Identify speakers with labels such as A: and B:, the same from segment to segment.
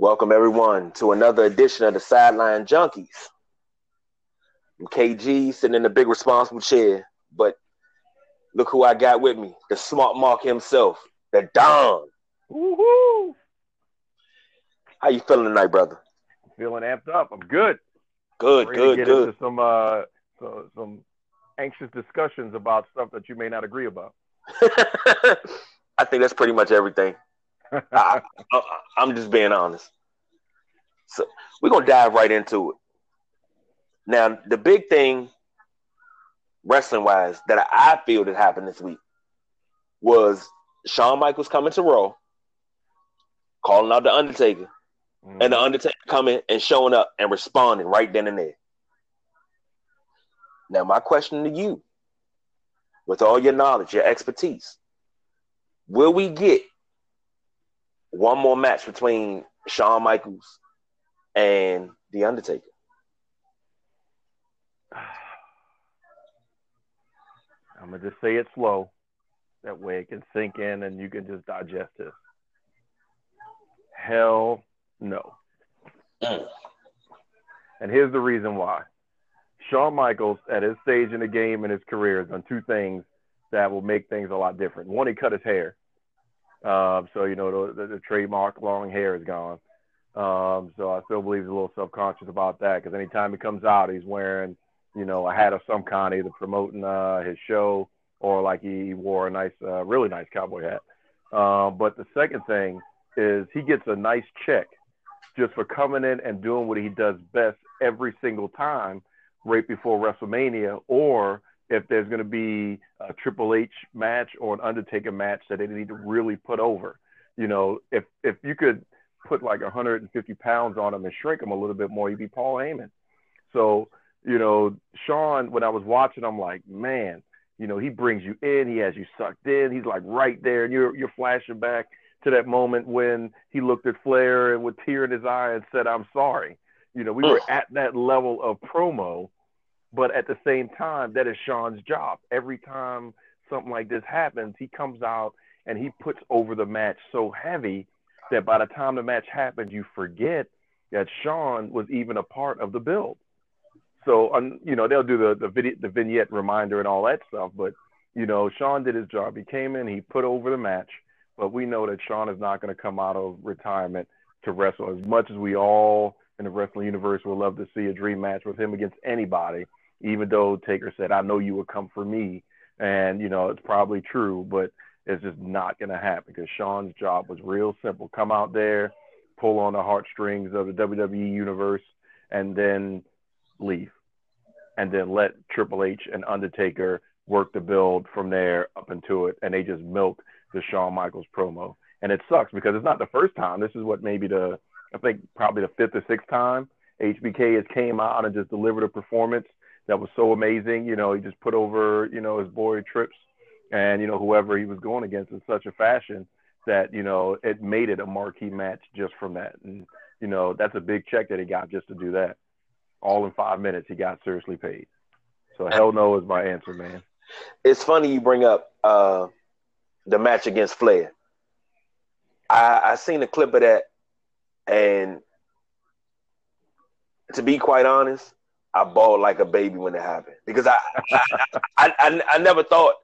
A: Welcome everyone to another edition of the Sideline Junkies. I'm KG sitting in the big responsible chair, but look who I got with me, the smart mark himself, the Don.
B: Woohoo!
A: How you feeling tonight, brother?
B: Feeling amped up. I'm good.
A: Good,
B: Ready
A: good,
B: get
A: good.
B: into some uh so, some anxious discussions about stuff that you may not agree about.
A: I think that's pretty much everything. I, I, I'm just being honest. So we're gonna dive right into it. Now, the big thing, wrestling wise, that I feel that happened this week was Shawn Michaels coming to Raw, calling out the Undertaker, and the mm-hmm. Undertaker coming and showing up and responding right then and there. Now, my question to you, with all your knowledge, your expertise, will we get one more match between Shawn Michaels and The Undertaker?
B: I'm gonna just say it slow. That way it can sink in and you can just digest it. Hell no.
A: Mm.
B: And here's the reason why. Shawn Michaels, at his stage in the game and his career, has done two things that will make things a lot different. One, he cut his hair. Um, so, you know, the, the, trademark long hair is gone. Um, so I still believe he's a little self-conscious about that because anytime he comes out, he's wearing, you know, a hat of some kind, either promoting uh, his show or like he wore a nice, uh, really nice cowboy hat. Uh, but the second thing is he gets a nice check just for coming in and doing what he does best every single time right before WrestleMania, or if there's going to be a Triple H match or an Undertaker match that they need to really put over. You know, if if you could put like 150 pounds on him and shrink him a little bit more, he'd be Paul Heyman. So, you know, Shawn, when I was watching, I'm like, man, you know, he brings you in, he has you sucked in, he's like right there, and you're you're flashing back to that moment when he looked at Flair and with tear in his eye and said, "I'm sorry." You know, we were at that level of promo, but at the same time, that is Shawn's job. Every time something like this happens, he comes out and he puts over the match so heavy that by the time the match happens, you forget that Shawn was even a part of the build. So, um, you know, they'll do the the, video, the vignette reminder and all that stuff, but you know, Shawn did his job. He came in, he put over the match, but we know that Shawn is not going to come out of retirement to wrestle. As much as we all in the wrestling universe would love to see a dream match with him against anybody, even though Taker said, "I know you would come for me," and you know it's probably true, but it's just not going to happen because Shawn's job was real simple: come out there, pull on the heartstrings of the WWE universe, and then leave, and then let Triple H and Undertaker work the build from there up into it, and they just milked the Shawn Michaels promo. And it sucks because it's not the first time. This is what maybe the I think probably the fifth or sixth time HBK has came out and just delivered a performance that was so amazing. You know, he just put over, you know, his boy Trips and, you know, whoever he was going against in such a fashion that, you know, it made it a marquee match just from that. And, you know, that's a big check that he got just to do that. All in five minutes, he got seriously paid. So hell no is my answer, man.
A: It's funny you bring up uh, the match against Flair. I, I seen a clip of that, and to be quite honest, I bawled like a baby when it happened because I I, I, I, I never thought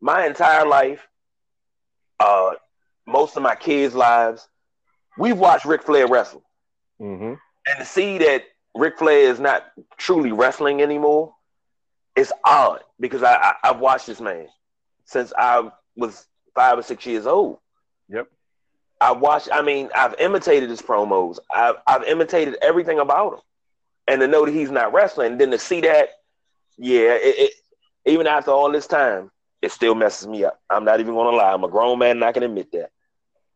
A: my entire life, uh, most of my kids' lives, we've watched Ric Flair wrestle,
B: Mm-hmm.
A: and to see that Ric Flair is not truly wrestling anymore, it's odd because I, I I've watched this man since I was five or six years old.
B: Yep.
A: I watched. I mean, I've imitated his promos. I've I've imitated everything about him, and to know that he's not wrestling, then to see that, yeah, it, it even after all this time, it still messes me up. I'm not even gonna lie. I'm a grown man, and I can admit that.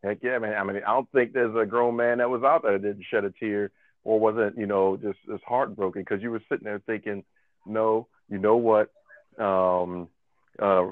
B: Heck yeah, man. I mean, I don't think there's a grown man that was out there that didn't shed a tear or wasn't, you know, just just heartbroken because you were sitting there thinking, no, you know what, um, uh,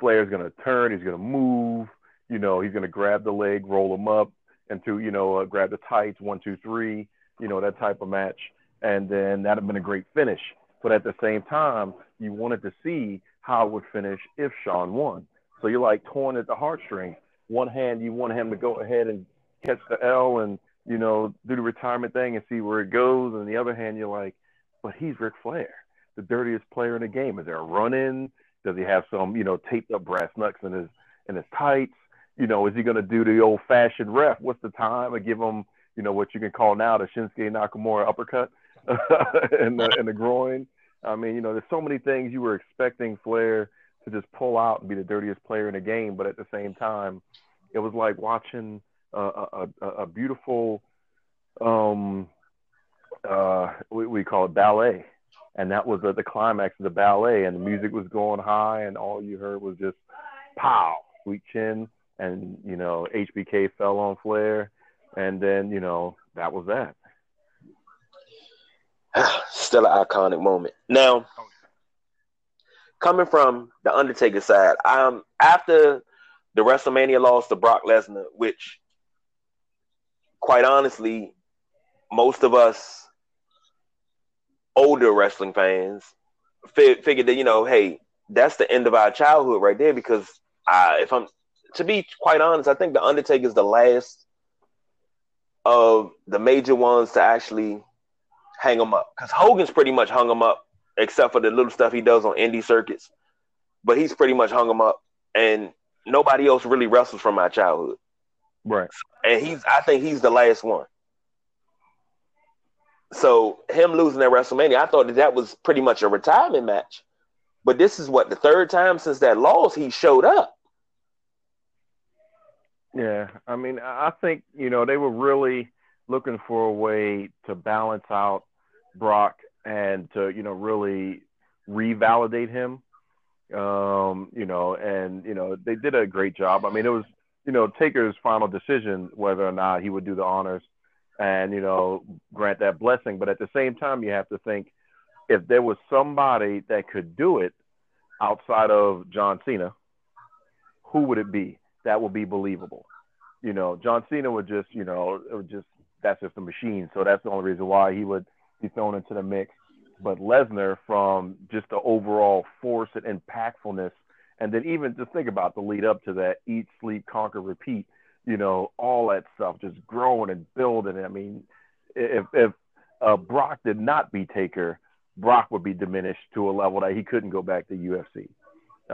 B: Flair's gonna turn, he's gonna move, you know, he's gonna grab the leg, roll him up, and to, you know, uh, grab the tights, one, two, three, you know, that type of match, and then that'd have been a great finish. But at the same time, you wanted to see how it would finish if Shawn won. So you're like torn at the heartstrings. One hand, you want him to go ahead and catch the L and you know, do the retirement thing and see where it goes. and the other hand, you're like, but he's Ric Flair, the dirtiest player in the game. Is there a run in? Does he have some, you know, taped up brass knucks in his in his tights? You know, is he going to do the old fashioned ref? What's the time? Or give him, you know, what you can call now the Shinsuke Nakamura uppercut in the in the groin. I mean, you know, there's so many things you were expecting Flair to just pull out and be the dirtiest player in the game, but at the same time, it was like watching a, a, a beautiful, um, uh, we, we call it ballet, and that was the, the climax of the ballet, and the music was going high, and all you heard was just pow, sweet chin, and you know HBK fell on Flair, and then you know that was that.
A: Still an iconic moment. Now, coming from the Undertaker side, um, after the WrestleMania loss to Brock Lesnar, which, quite honestly, most of us older wrestling fans figured that you know, hey, that's the end of our childhood right there. Because I, if I'm to be quite honest, I think the Undertaker is the last of the major ones to actually hang him up. Because Hogan's pretty much hung him up, except for the little stuff he does on indie circuits. But he's pretty much hung him up, and nobody else really wrestles from my childhood.
B: Right.
A: And he's, I think he's the last one. So him losing at WrestleMania, I thought that that was pretty much a retirement match. But this is what the third time since that loss he showed up.
B: Yeah, I mean, I think you know they were really looking for a way to balance out Brock and to you know really revalidate him. Um, you know, and you know they did a great job. I mean, it was you know Taker's final decision whether or not he would do the honors and you know grant that blessing. But at the same time, you have to think if there was somebody that could do it outside of John Cena, who would it be? That would be believable. You know, John Cena would just, you know, it would just that's just a machine. So that's the only reason why he would be thrown into the mix. But Lesnar, from just the overall force and impactfulness, and then even just think about the lead up to that: eat, sleep, conquer, repeat. You know, all that stuff just growing and building. I mean, if if uh, Brock did not be Taker, Brock would be diminished to a level that he couldn't go back to UFC.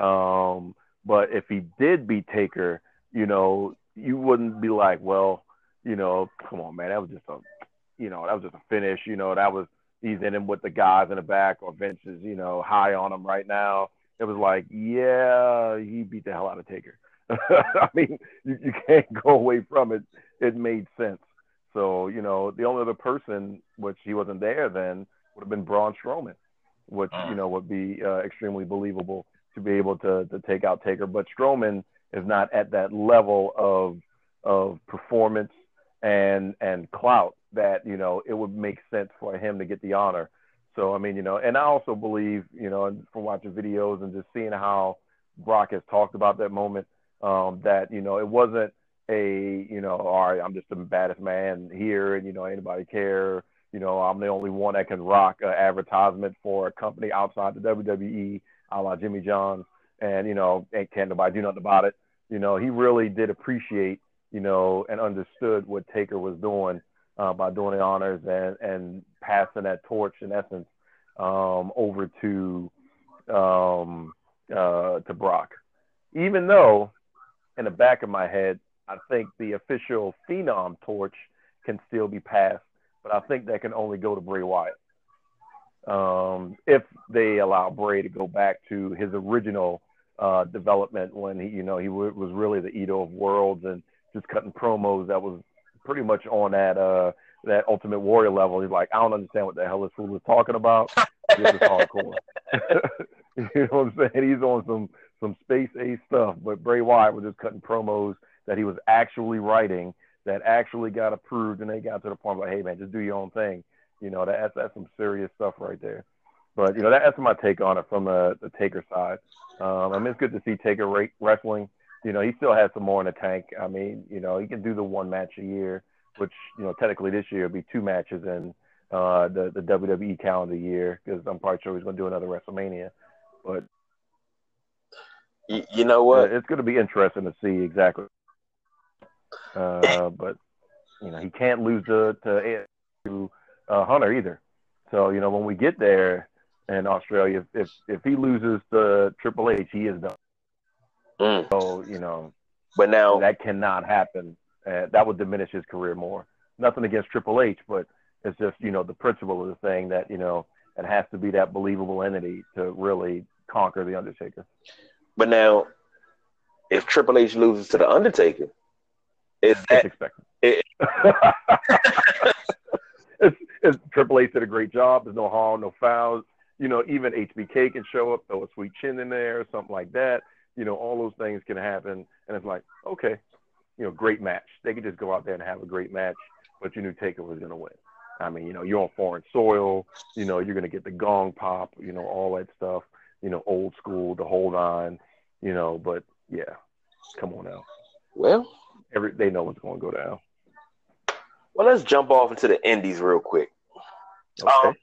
B: Um, but if he did be Taker, you know, you wouldn't be like, well, you know, come on, man, that was just a, you know, that was just a finish. You know, that was he's in him with the guys in the back, or Vince is, you know, high on him right now. It was like, yeah, he beat the hell out of Taker. I mean, you, you can't go away from it. It made sense. So, you know, the only other person, which he wasn't there then, would have been Braun Strowman, which, you know, would be uh, extremely believable to be able to, to take out Taker. But Strowman is not at that level of, of performance and and clout that you know it would make sense for him to get the honor. So I mean, you know, and I also believe, you know, from watching videos and just seeing how Brock has talked about that moment, um, that you know it wasn't a you know, all right, I'm just the baddest man here, and you know, anybody care. You know, I'm the only one that can rock an advertisement for a company outside the WWE, a la Jimmy John's, and you know, and can't nobody do nothing about it. You know, he really did appreciate you know, and understood what Taker was doing uh, by doing the honors and and passing that torch in essence um, over to um, uh, to Brock. Even though, in the back of my head, I think the official Phenom torch can still be passed, but I think that can only go to Bray Wyatt. Um, if they allow Bray to go back to his original uh, development when he, you know, he w- was really the Eater of Worlds and just cutting promos that was pretty much on that uh that Ultimate Warrior level. He's like, I don't understand what the hell this fool is talking about. This is hardcore. you know what I'm saying? He's on some some space A stuff, but Bray Wyatt was just cutting promos that he was actually writing that actually got approved, and they got to the point like, hey man, just do your own thing. You know, that's that's some serious stuff right there. But you know, that, that's my take on it from the, the Taker side. Um, I mean, it's good to see Taker wrestling you know, he still has some more in the tank. I mean, you know, he can do the one match a year, which, you know, technically this year will be two matches in uh, the, the WWE calendar year because I'm probably sure he's going to do another WrestleMania. But
A: you, you know what?
B: It's going to be interesting to see exactly. Uh, but you know, he can't lose to to, to uh, Hunter either. So you know, when we get there in Australia, if if, if he loses to Triple H, he is done.
A: Mm.
B: So you know,
A: But now,
B: that cannot happen. Uh, that would diminish his career more. Nothing against Triple H, but it's just you know the principle of the thing that you know it has to be that believable entity to really conquer the Undertaker.
A: but now, if Triple H loses to the Undertaker, is
B: It's
A: that
B: expected.
A: it-
B: it's, it's Triple H did a great job. There's no harm, no fouls. You know, even HBK can show up, throw a sweet chin in there, or something like that. You know, all those things can happen, and it's like, okay, you know, great match. They could just go out there and have a great match, but you knew Taker was going to win. I mean, you know, you're on foreign soil. You know, you're going to get the gong pop. You know, all that stuff. You know, old school, the whole nine. You know, but yeah, come on now.
A: well?
B: Every they know what's going to go down.
A: Well, let's jump off into the indies real quick.
B: Okay.
A: Um,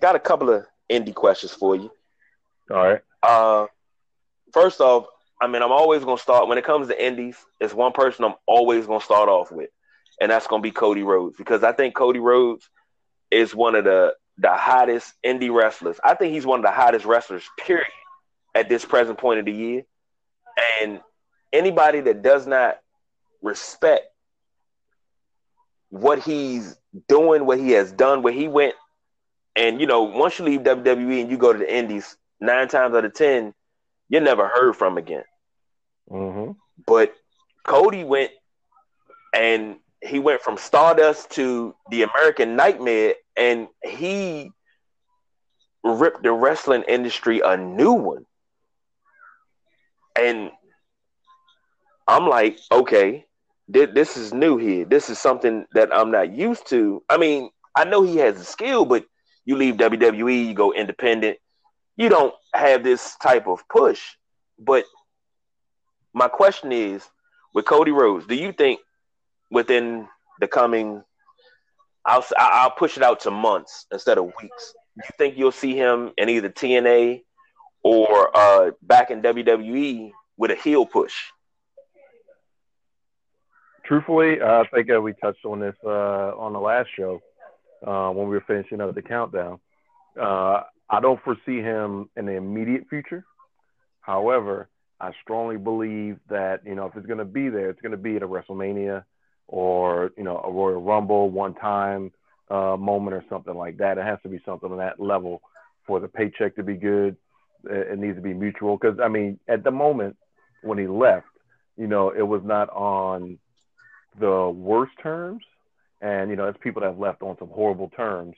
A: got a couple of indie questions for you.
B: all right.
A: Uh, first off, I mean, I'm always gonna start when it comes to indies. It's one person I'm always gonna start off with, and that's gonna be Cody Rhodes because I think Cody Rhodes is one of the the hottest indie wrestlers. I think he's one of the hottest wrestlers, period, at this present point of the year. And anybody that does not respect what he's doing, what he has done, where he went, and you know, once you leave WWE and you go to the indies, nine times out of ten, you're never heard from again.
B: Mm-hmm.
A: But Cody went and he went from Stardust to the American Nightmare, and he ripped the wrestling industry a new one. And I'm like, okay, thi- this is new here. This is something that I'm not used to. I mean, I know he has the skill, but you leave WWE, you go independent, you don't have this type of push. But my question is, with Cody Rhodes, do you think within the coming, I'll I'll push it out to months instead of weeks. Do you think you'll see him in either TNA or uh, back in WWE with a heel push?
B: Truthfully, I think uh, we touched on this uh, on the last show uh, when we were finishing up the countdown. I don't foresee him in the immediate future. However, I strongly believe that you know if it's going to be there, it's going to be at a WrestleMania or you know a Royal Rumble one time uh, moment or something like that. It has to be something on that level for the paycheck to be good. It needs to be mutual because I mean at the moment when he left, you know it was not on the worst terms, and you know it's people that have left on some horrible terms,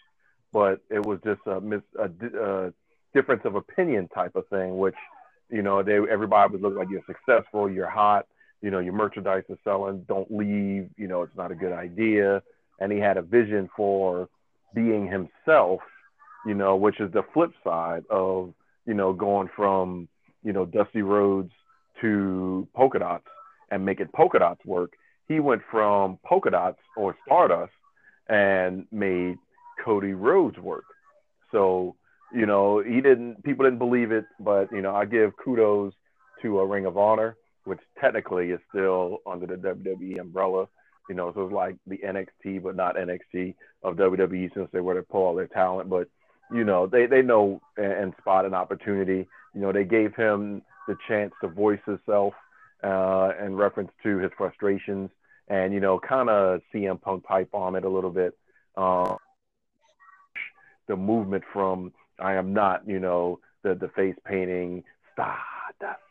B: but it was just a, mis- a, a difference of opinion type of thing, which you know they everybody was looking like you're successful, you're hot, you know your merchandise is selling, don't leave, you know it's not a good idea, and he had a vision for being himself, you know, which is the flip side of you know going from you know Dusty Rhodes to polka dots and making polka dots work. He went from polka dots or stardust and made Cody Rhodes work. So, you know, he didn't people didn't believe it, but you know, I give kudos to a Ring of Honor, which technically is still under the WWE umbrella. You know, so it's like the NXT but not NXT of WWE since they were to pull all their talent. But, you know, they, they know and, and spot an opportunity. You know, they gave him the chance to voice himself uh, in reference to his frustrations and you know kind of CM Punk pipe on it a little bit. Uh, the movement from I am not you know the the face painting stardust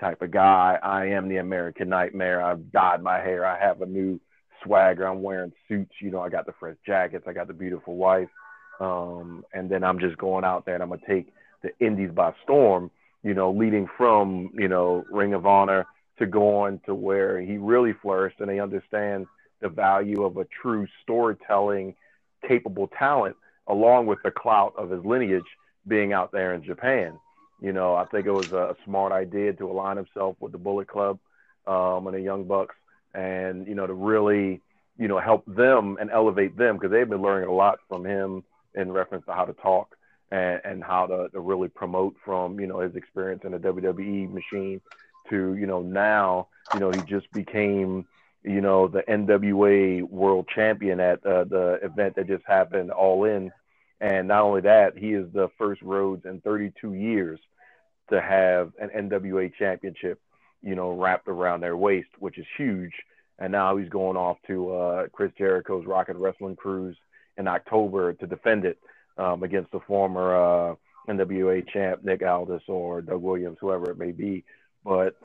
B: type of guy. I am the American Nightmare. I've dyed my hair. I have a new swagger. I'm wearing suits. You know I got the fresh jackets. I got the beautiful wife. Um, and then I'm just going out there and I'm gonna take the Indies by storm. You know, leading from you know Ring of Honor to go on to where he really flourished and he understands the value of a true storytelling capable talent along with the clout of his lineage being out there in Japan. You know, I think it was a smart idea to align himself with the Bullet Club um, and the Young Bucks and, you know, to really, you know, help them and elevate them because they've been learning a lot from him in reference to how to talk and, and how to, to really promote from, you know, his experience in the WWE machine to you know now you know he just became you know, the NWA World Champion at uh, the event that just happened, All In. And not only that, he is the first Rhodes in 32 years to have an NWA championship, you know, wrapped around their waist, which is huge. And now he's going off to uh, Chris Jericho's Rock 'n' Wrestling Cruise in October to defend it um, against the former uh, NWA champ Nick Aldis or Doug Williams, whoever it may be. But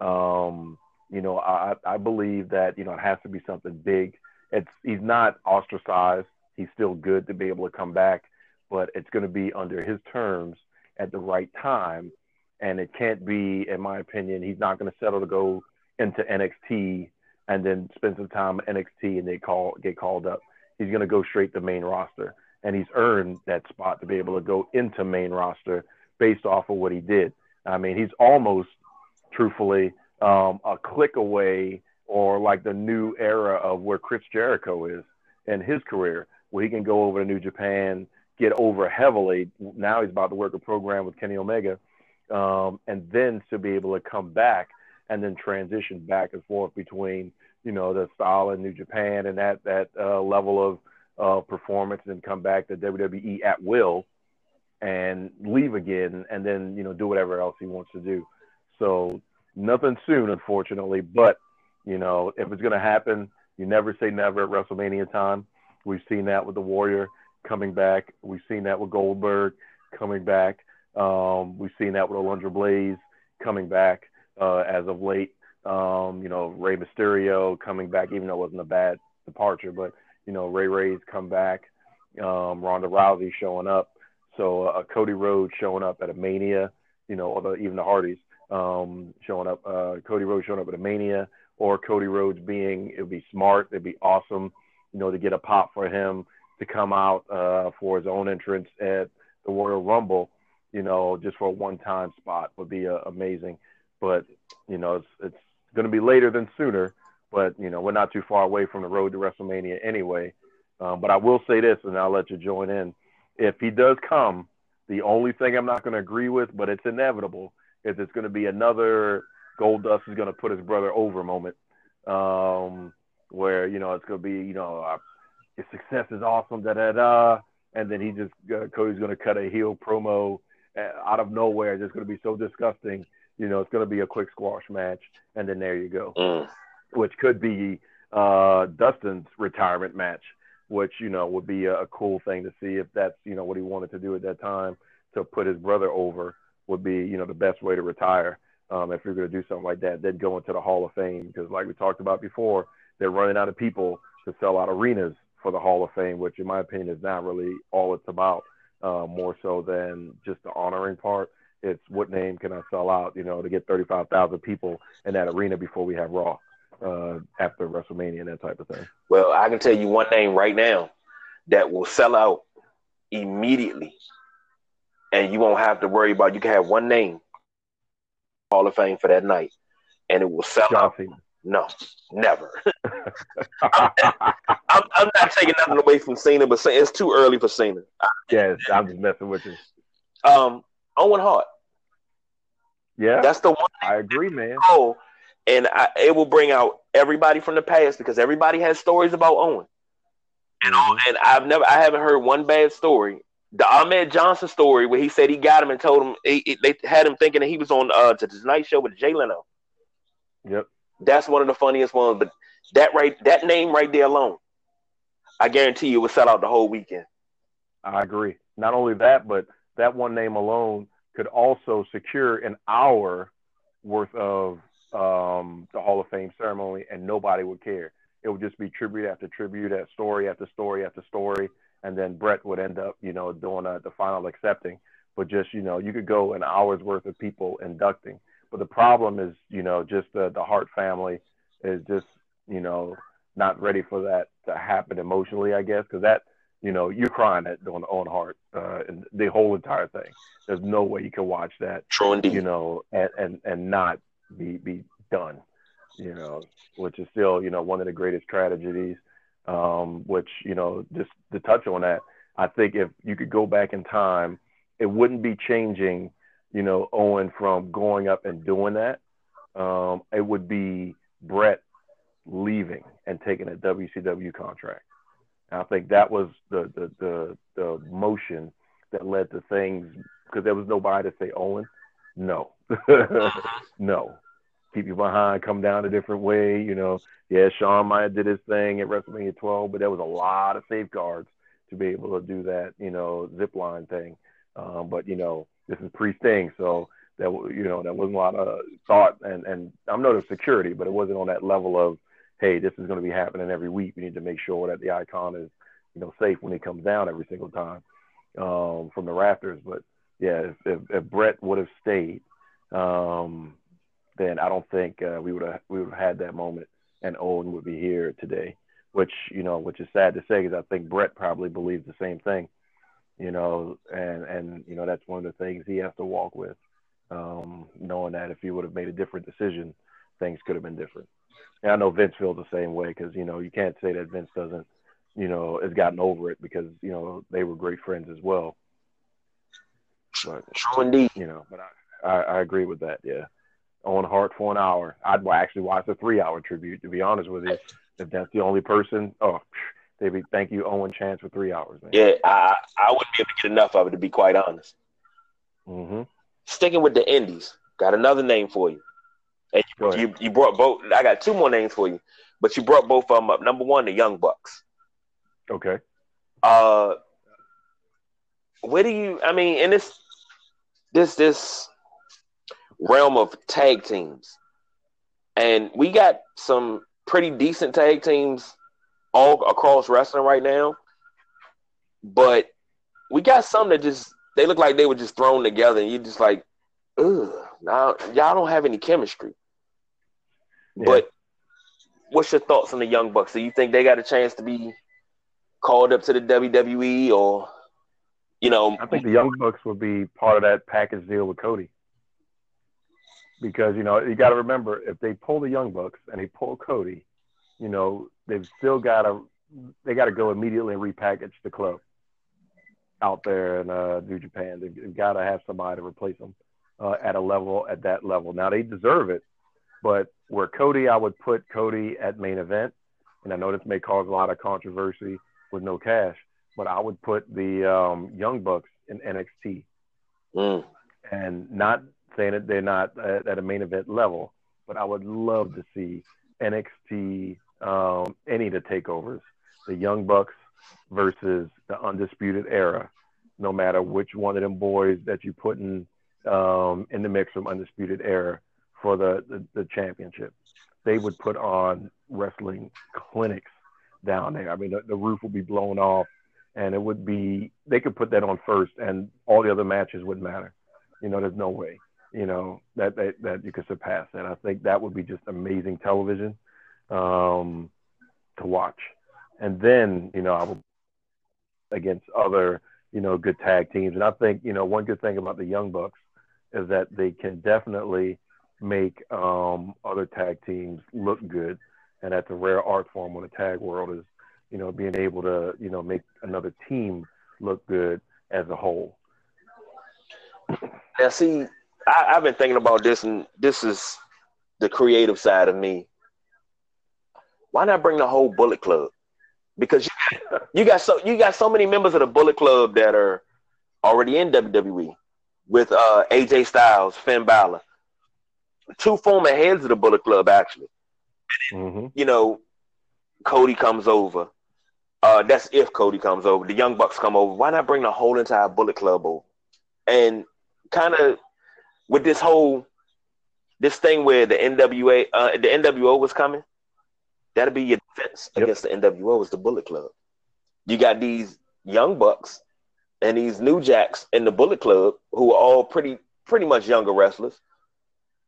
B: um, you know, I, I believe that you know it has to be something big. It's he's not ostracized. He's still good to be able to come back, but it's going to be under his terms at the right time, and it can't be, in my opinion, he's not going to settle to go into NXT and then spend some time at NXT and they call get called up. He's going to go straight to main roster, and he's earned that spot to be able to go into main roster based off of what he did. I mean, he's almost, truthfully, um, a click away or like the new era of where Chris Jericho is in his career, where he can go over to New Japan, get over heavily. Now he's about to work a program with Kenny Omega, um, and then to be able to come back and then transition back and forth between you know the style in New Japan and that that uh, level of uh, performance, and come back to WWE at will and leave again, and then you know do whatever else he wants to do. So nothing soon, unfortunately. But you know, if it's going to happen, you never say never at WrestleMania time. We've seen that with the Warrior coming back. We've seen that with Goldberg coming back. Um, we've seen that with Alundra Blayze coming back uh, as of late. Um, you know, Rey Mysterio coming back, even though it wasn't a bad departure, but you know, Ray Ray's come back. Um, Ronda Rousey showing up. So uh, Cody Rhodes showing up at a Mania. You know, or even the Hardys um, showing up, uh, Cody Rhodes showing up at a Mania, or Cody Rhodes being, it would be smart, it'd be awesome, you know, to get a pop for him to come out uh, for his own entrance at the Royal Rumble, you know, just for a one-time spot would be uh, amazing. But you know, it's it's going to be later than sooner. But you know, we're not too far away from the road to WrestleMania anyway. Um, but I will say this, and I'll let you join in. If he does come, the only thing I'm not going to agree with, but it's inevitable, is it's going to be another Goldust is going to put his brother over moment, um, where you know it's going to be you know uh, his success is awesome da da da, and then he just uh, Cody's going to cut a heel promo uh, out of nowhere. It's just going to be so disgusting. You know, it's going to be a quick squash match, and then there you go,
A: mm.
B: which could be uh, Dustin's retirement match, which you know would be a, a cool thing to see if that's you know what he wanted to do at that time to put his brother over would be, you know, the best way to retire. Um, if you're going to do something like that, then go into the Hall of Fame because, like we talked about before, they're running out of people to sell out arenas for the Hall of Fame, which, in my opinion, is not really all it's about. Uh, more so than just the honoring part. It's what name can I sell out, you know, to get 35,000 people in that arena before we have Raw uh, after WrestleMania and that type of thing.
A: Well, I can tell you one name right now that will sell out immediately and you won't have to worry about. You can have one name, Hall of Fame for that night, and it will sell out. No, never. I'm, I'm, I'm, not taking nothing away from Cena, but it's too early for Cena.
B: Yes, I'm just messing with you.
A: Um, Owen Hart.
B: Yeah,
A: that's the one.
B: I agree, man.
A: Oh, and I, it will bring out everybody from the past because everybody has stories about Owen. And, and I've never, I haven't heard one bad story the Ahmed Johnson story where he said he got him and told him he, he, they had him thinking that he was on uh, the Tonight Show with Jay Leno.
B: Yep,
A: that's one of the funniest ones. But that right, that name right there alone, I guarantee you, would sell out the whole weekend.
B: I agree. Not only that, but that one name alone could also secure an hour worth of um, the Hall of Fame ceremony, and nobody would care. It would just be tribute after tribute, at story after story after story and then Bret would end up, you know, doing uh, the final accepting. But just, you know, you could go an hour's worth of people inducting. But the problem is, you know, just the, the Hart family is just, you know, not ready for that to happen emotionally, I guess, because that, you know, you're crying at on on Hart uh, and the whole entire thing. There's no way you can watch that,
A: True indeed.
B: you know, and, and and not be be done, you know, which is still, you know, one of the greatest tragedies um, which you know just to touch on that, I think if you could go back in time, it wouldn't be changing, you know, Owen from going up and doing that. Um, it would be Bret leaving and taking a WCW contract. And I think that was the the the, the motion that led to things because there was nobody to say Owen, no, no, you behind, come down a different way. You know, yeah, Shawn have did his thing at WrestleMania 12, but there was a lot of safeguards to be able to do that, you know, zip line thing. Um, but you know, this is pre-Sting, so that you know that wasn't a lot of thought, and and I'm not of security, but it wasn't on that level of, hey, this is going to be happening every week. We need to make sure that the icon is, you know, safe when he comes down every single time um, from the rafters. But yeah, if, if, if Bret would have stayed, um, then I don't think uh, we would have we would have had that moment, and Owen would be here today. Which you know, which is sad to say, because I think Bret probably believes the same thing, you know, and and you know that's one of the things he has to walk with, um, knowing that if he would have made a different decision, things could have been different. And I know Vince feels the same way because you know you can't say that Vince doesn't, you know, has gotten over it because you know they were great friends as well.
A: But, True indeed.
B: You know, but I, I, I agree with that. Yeah Owen Hart for an hour. I'd actually watch a three hour tribute, to be honest with you. If that's the only person, oh, David, thank you, Owen Chance, for three hours. Man.
A: Yeah, I, I wouldn't be able to get enough of it, to be quite honest.
B: Mm-hmm.
A: Sticking with the Indies, got another name for you. And you, you, you brought both. I got two more names for you, but you brought both of them up. Number one, the Young Bucks.
B: Okay.
A: Uh, where do you? I mean, in this, this, this realm of tag teams. And we got some pretty decent tag teams all across wrestling right now. But we got some that just they look like they were just thrown together and you're just like, ugh, now y'all don't have any chemistry. Yeah. But what's your thoughts on the Young Bucks? Do you think they got a chance to be called up to the WWE or you know
B: I think the Young Bucks would be part of that package deal with Cody because you know you got to remember if they pull the Young Bucks and they pull Cody, you know they've still got to they got to go immediately and repackage the club out there in uh, New Japan. They've, they've got to have somebody to replace them uh, at a level at that level. Now they deserve it, but where Cody, I would put Cody at main event, and I know this may cause a lot of controversy with no cash, but I would put the um, Young Bucks in NXT.
A: Mm.
B: And not saying that they're not at, at a main event level, but I would love to see NXT, um, any of the takeovers, the Young Bucks versus the Undisputed Era, no matter which one of them boys that you put in um, in the mix from Undisputed Era for the, the, the championship. They would put on wrestling clinics down there. I mean, the, the roof would be blown off, and it would be they could put that on first, and all the other matches wouldn't matter. You know, there's no way you know that that, that you could surpass and I think that would be just amazing television um, to watch. And then you know I would against other you know good tag teams. And I think you know one good thing about the Young Bucks is that they can definitely make um, other tag teams look good. And that's a rare art form in the tag world is you know being able to you know make another team look good as a whole.
A: Now, see, I, have been thinking about this, and this is the creative side of me. Why not bring the whole Bullet Club? Because you got, you got so you got so many members of the Bullet Club that are already in WWE with uh, AJ Styles, Finn Balor, two former heads of the Bullet Club actually.
B: Mm-hmm.
A: You know, Cody comes over. Uh, that's if Cody comes over. The Young Bucks come over. Why not bring the whole entire Bullet Club over and kind of with this whole this thing where the NWA uh, the NWO was coming, that'll be your defense yep. against the NWO is the Bullet Club. You got these young bucks and these new jacks in the Bullet Club who are all pretty pretty much younger wrestlers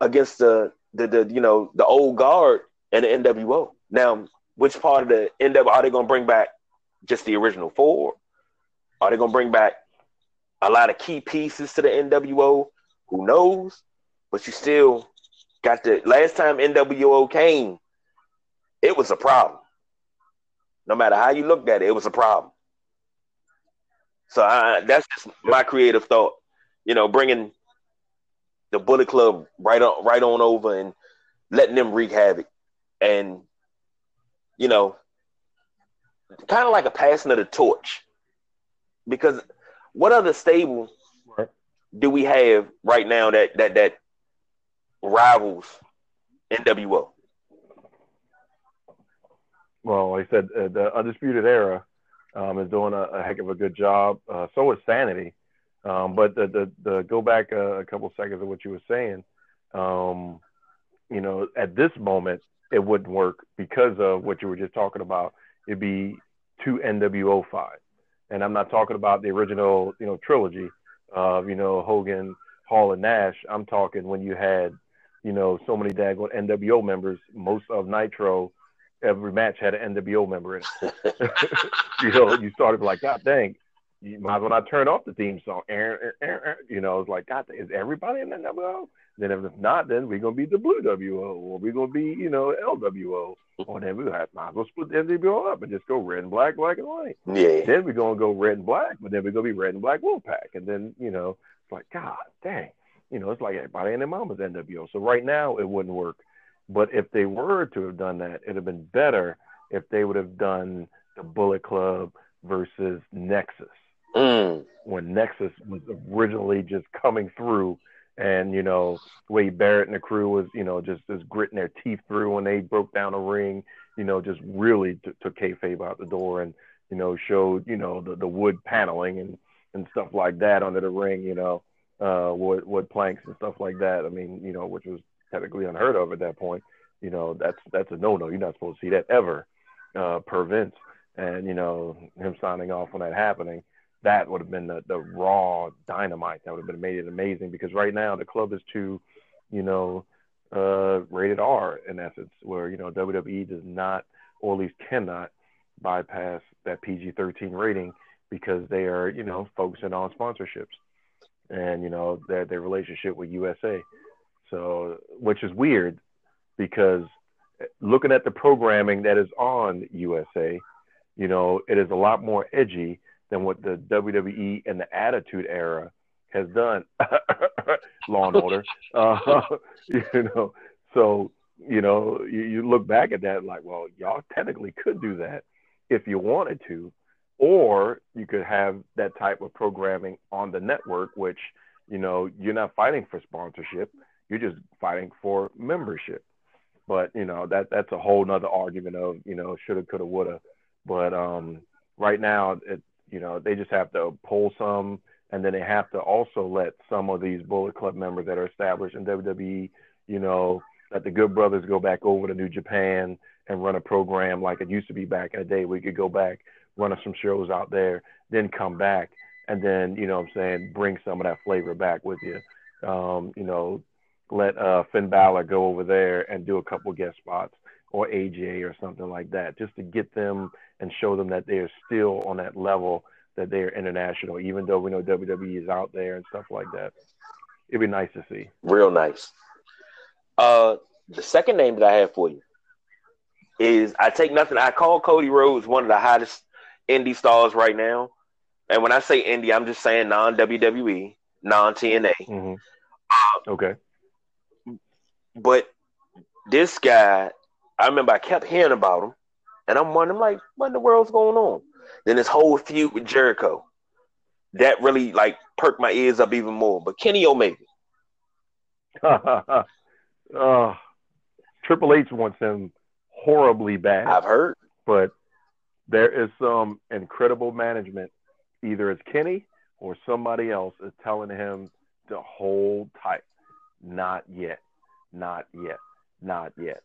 A: against the the, the you know the old guard and the NWO. Now, which part of the NWO are they going to bring back? Just the original four? Are they going to bring back a lot of key pieces to the NWO? Who knows? But you still got the last time NWO came, it was a problem. No matter how you looked at it, it was a problem. So I, that's just my creative thought. You know, bringing the Bullet Club right on right on over and letting them wreak havoc. And you know, kind of like a passing of the torch. Because what other stable. Do we have right now that that that rivals NWO?
B: Well, like I said, uh, the Undisputed Era um, is doing a, a heck of a good job. Uh, so is Sanity. Um, but the, the, the go back a, a couple seconds of what you were saying, um, you know, at this moment, it wouldn't work because of what you were just talking about. It'd be two NWO five. And I'm not talking about the original, you know, trilogy of, you know, Hogan, Hall, and Nash. I'm talking when you had, you know, so many daggone NWO members, most of Nitro, every match had an NWO member in it. you know, you started like, God dang, you might as well not turn off the theme song. Aaron, Aaron, Aaron, You know, it's like, God, is everybody in the NWO? Then if not, then we're gonna be the Blue WO, or we're gonna be, you know, LWO, or then we might as well split the NWO up and just go red and black, black and white.
A: Yeah.
B: Then we're gonna go red and black, but then we're gonna be red and black Wolfpack, and then you know, it's like, God dang, you know, it's like everybody and their mama's NWO. So right now it wouldn't work. But if they were to have done that, it'd have been better if they would have done the Bullet Club versus Nexus
A: Mm.
B: when Nexus was originally just coming through, and you know Wade Barrett and the crew was you know just just gritting their teeth through when they broke down a ring, you know just really t- took kayfabe out the door and you know showed you know the the wood paneling and and stuff like that under the ring, you know uh wood wood planks and stuff like that. I mean you know which was technically unheard of at that point. You know that's that's a no no. You're not supposed to see that ever uh, per Vince. And you know him signing off on that happening that would have been the, the raw dynamite that would have been made it amazing because right now the club is too, you know, uh, rated R in essence, where you know WWE does not, or at least cannot, bypass that PG-13 rating because they are, you know, focusing on sponsorships and you know their their relationship with USA. So, which is weird because looking at the programming that is on USA, you know, it is a lot more edgy than what the WWE and the Attitude Era has done. Law and Order, uh, you know. So you know, you, you look back at that like, well, y'all technically could do that if you wanted to, or you could have that type of programming on the network, which you know you're not fighting for sponsorship, you're just fighting for membership. But you know that that's a whole nother argument of you know shoulda, coulda, woulda. But um, right now, it, you know, they just have to pull some, and then they have to also let some of these Bullet Club members that are established in WWE, you know, let the Good Brothers go back over to New Japan and run a program like it used to be back in the day. We could go back, run some shows out there, then come back, and then you know, what I'm saying, bring some of that flavor back with you. Um, you know, let uh, Finn Balor go over there and do a couple guest spots or AJ or something like that, just to get them and show them that they are still on that level that they are international, even though we know WWE is out there and stuff like that. It'd be nice to see.
A: Real nice. Uh, the second name that I have for you is I take nothing. I call Cody Rhodes one of the hottest indie stars right now. And when I say indie, I'm just saying non WWE, non TNA.
B: Mm-hmm. Okay.
A: But this guy, I remember I kept hearing about him, and I'm wondering, like, what in the world's going on? Then this whole feud with Jericho, that really like perked my ears up even more. But Kenny Omega,
B: uh, Triple H wants him horribly bad,
A: I've heard.
B: but there is some incredible management. Either it's Kenny or somebody else is telling him to hold tight. Not yet. Not yet. Not yet.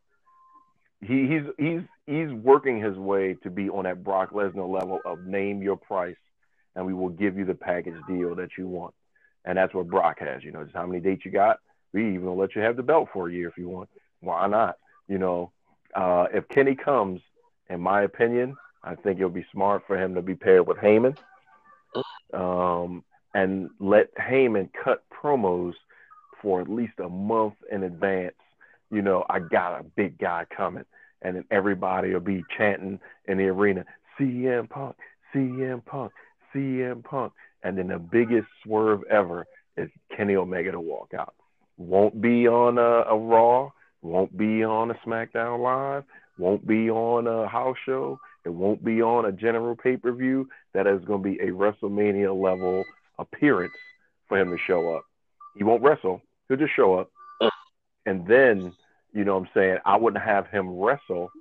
B: He, he's he's he's working his way to be on that Brock Lesnar level of name your price, and we will give you the package deal that you want. And that's what Brock has. You know, just how many dates you got. We even will let you have the belt for a year if you want. Why not? You know, uh, if Kenny comes, in my opinion, I think it'll be smart for him to be paired with Heyman, um, and let Heyman cut promos for at least a month in advance. You know, I got a big guy coming, and then everybody will be chanting in the arena, CM Punk, CM Punk, CM Punk, and then the biggest swerve ever is Kenny Omega to walk out. Won't be on a, a Raw, won't be on a SmackDown Live, won't be on a house show. It won't be on a general pay per view. That is going to be a WrestleMania level appearance for him to show up. He won't wrestle. He'll just show up. And then, you know what I'm saying, I wouldn't have him wrestle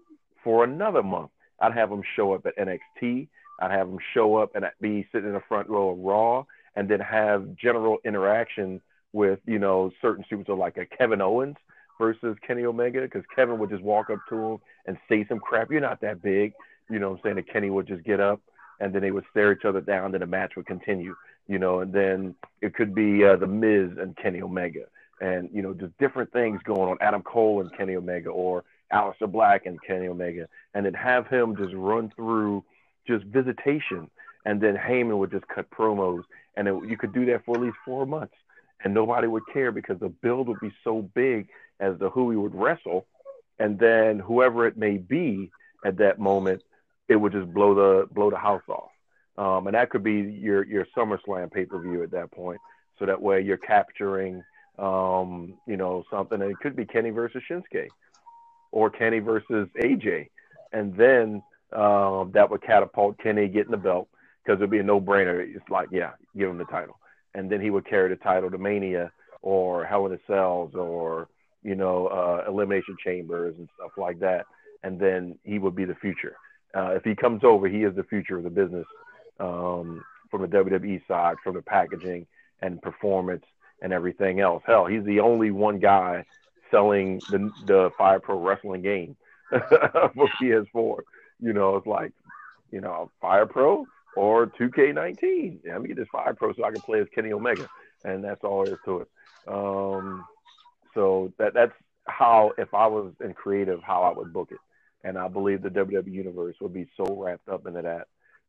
B: for another month. I'd have him show up at NXT. I'd have him show up and be sitting in the front row of Raw and then have general interaction with, you know, certain superstars like a Kevin Owens versus Kenny Omega because Kevin would just walk up to him and say some crap. You're not that big. You know what I'm saying? And Kenny would just get up and then they would stare each other down. Then the match would continue, you know, and then it could be uh, The Miz and Kenny Omega and, you know, just different things going on. Adam Cole and Kenny Omega or Aleister Black and Kenny Omega. And then have him just run through just visitation. And then Heyman would just cut promos. And it, you could do that for at least four months. And nobody would care because the build would be so big as to who he would wrestle. And then whoever it may be at that moment – it would just blow the blow the house off. Um, and that could be your your SummerSlam pay per view at that point. So that way you're capturing, um, you know, something. And it could be Kenny versus Shinsuke, or Kenny versus AJ, and then um, that would catapult Kenny getting the belt because it'd be a no brainer. It's like, yeah, give him the title, and then he would carry the title to Mania or Hell in a Cells or you know uh, Elimination Chambers and stuff like that, and then he would be the future. Uh, if he comes over, he is the future of the business um, from the WWE side, from the packaging and performance and everything else. Hell, he's the only one guy selling the the Fire Pro Wrestling game for PS4. You know, it's like, you know, Fire Pro or 2K19. Let me get this Fire Pro so I can play as Kenny Omega, and that's all there is to it. Um, so that that's how, if I was in creative, how I would book it and I believe the WWE universe would be so wrapped up into that.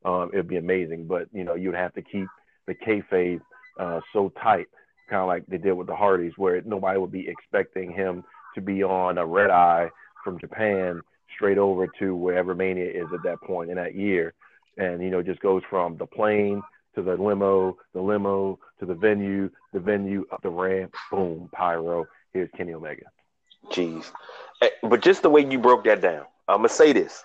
B: Um, it'd be amazing, but you know, you'd have to keep the kayfabe uh, so tight, kind of like they did with the Hardys, where nobody would be expecting him to be on a red eye from Japan straight over to wherever Mania is at that point in that year, and you know, just goes from the plane to the limo, the limo to the venue, the venue up the ramp, boom, pyro. Here's Kenny Omega.
A: Jeez, eh, but just the way you broke that down, I'm gonna say this.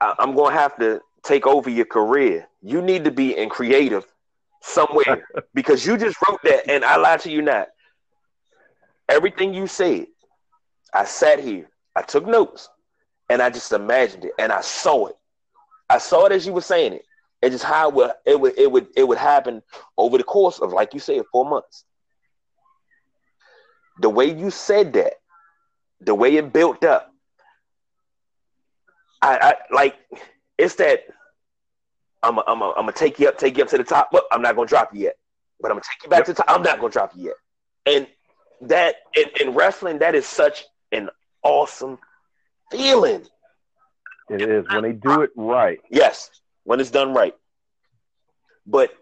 A: I, am gonna have to take over your career. You need to be in creative somewhere because you just wrote that, and I lied to you not. Everything you said, I sat here, I took notes, and I just imagined it, and I saw it. I saw it as you were saying it. It's just how it would it would it would it would happen over the course of, like you said, four months. The way you said that, the way it built up, I, I like it's that I'm a, I'm a, I'm gonna take you up, take you up to the top. But I'm not gonna drop you yet. But I'm gonna take you back yep. to the top. I'm not gonna drop you yet. And that in, in wrestling, that is such an awesome feeling.
B: It is when they do it right.
A: Yes, when it's done right. But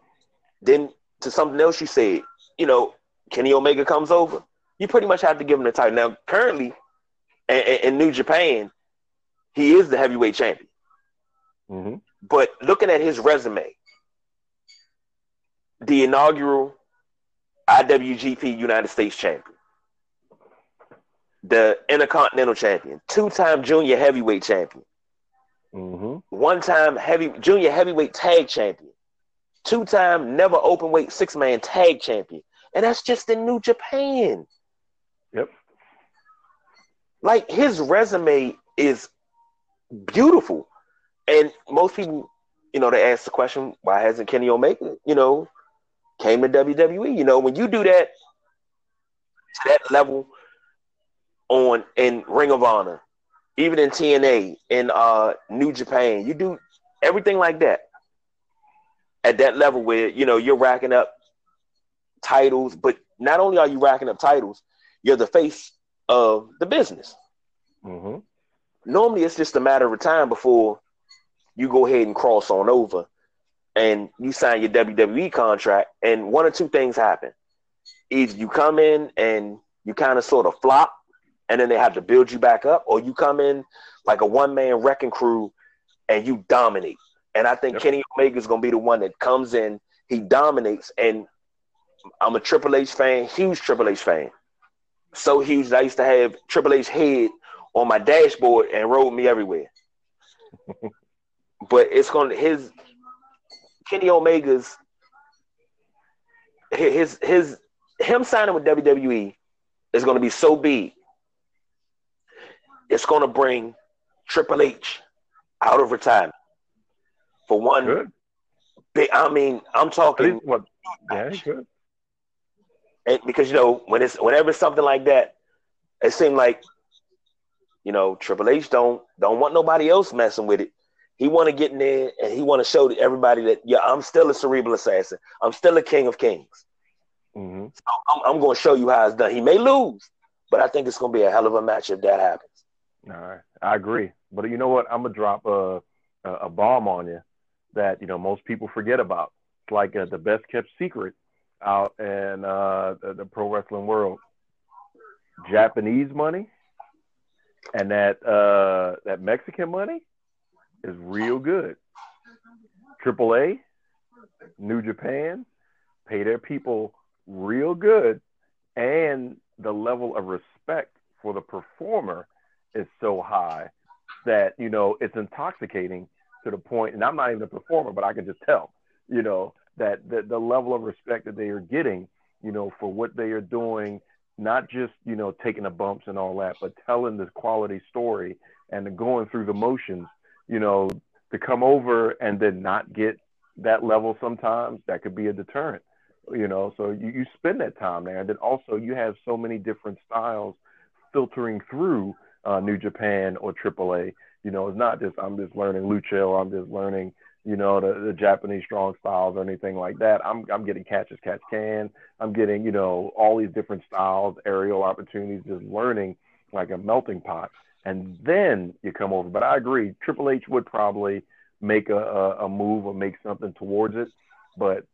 A: then to something else you said, you know, Kenny Omega comes over. You pretty much have to give him the title. Now, currently, in, in New Japan, he is the heavyweight champion. Mm-hmm. But looking at his resume, the inaugural IWGP United States champion, the Intercontinental champion, two-time junior heavyweight champion, mm-hmm. one-time heavy junior heavyweight tag champion, two-time never open weight six-man tag champion, and that's just in New Japan.
B: Yep.
A: Like his resume is beautiful. And most people, you know, they ask the question, why hasn't Kenny Omega, you know, came to WWE? You know, when you do that to that level on in Ring of Honor, even in TNA, in uh, New Japan, you do everything like that at that level where you know you're racking up titles, but not only are you racking up titles, you're the face of the business. Mm-hmm normally it's just a matter of time before you go ahead and cross on over and you sign your WWE contract, and one or two things happen. Either you come in and you kind of sort of flop, and then they have to build you back up, or you come in like a one man wrecking crew and you dominate. And I think yep. Kenny Omega is going to be the one that comes in, he dominates. And I'm a Triple H fan, huge Triple H fan. So huge that I used to have Triple H head on my dashboard and rode me everywhere. but it's gonna his Kenny Omega's his his him signing with WWE is gonna be so big. It's gonna bring Triple H out of retirement for one good. big. I mean, I'm talking. What? Yeah, good. And because you know when it's whenever it's something like that, it seemed like you know Triple H don't don't want nobody else messing with it. He want to get in there and he want to show everybody that yeah, I'm still a cerebral assassin. I'm still a king of kings. Mm-hmm. So I'm, I'm going to show you how it's done. He may lose, but I think it's going to be a hell of a match if that happens.
B: All right, I agree. But you know what? I'm gonna drop a a, a bomb on you that you know most people forget about. It's like uh, the best kept secret out in uh, the, the pro wrestling world. Japanese money and that uh, that Mexican money is real good. AAA, New Japan, pay their people real good, and the level of respect for the performer is so high that you know it's intoxicating to the point. And I'm not even a performer, but I can just tell, you know, that the, the level of respect that they are getting, you know, for what they are doing, not just you know taking the bumps and all that, but telling this quality story and going through the motions, you know, to come over and then not get that level sometimes that could be a deterrent you know. So you, you spend that time there. And then also you have so many different styles filtering through uh, new japan or aaa you know it's not just i'm just learning lucha or i'm just learning you know the, the japanese strong styles or anything like that. I'm i'm getting catch as catch can. I'm getting you know all these different styles aerial opportunities just learning like a melting pot and then you come over but i agree triple h would probably make a, a, a move or make something towards it but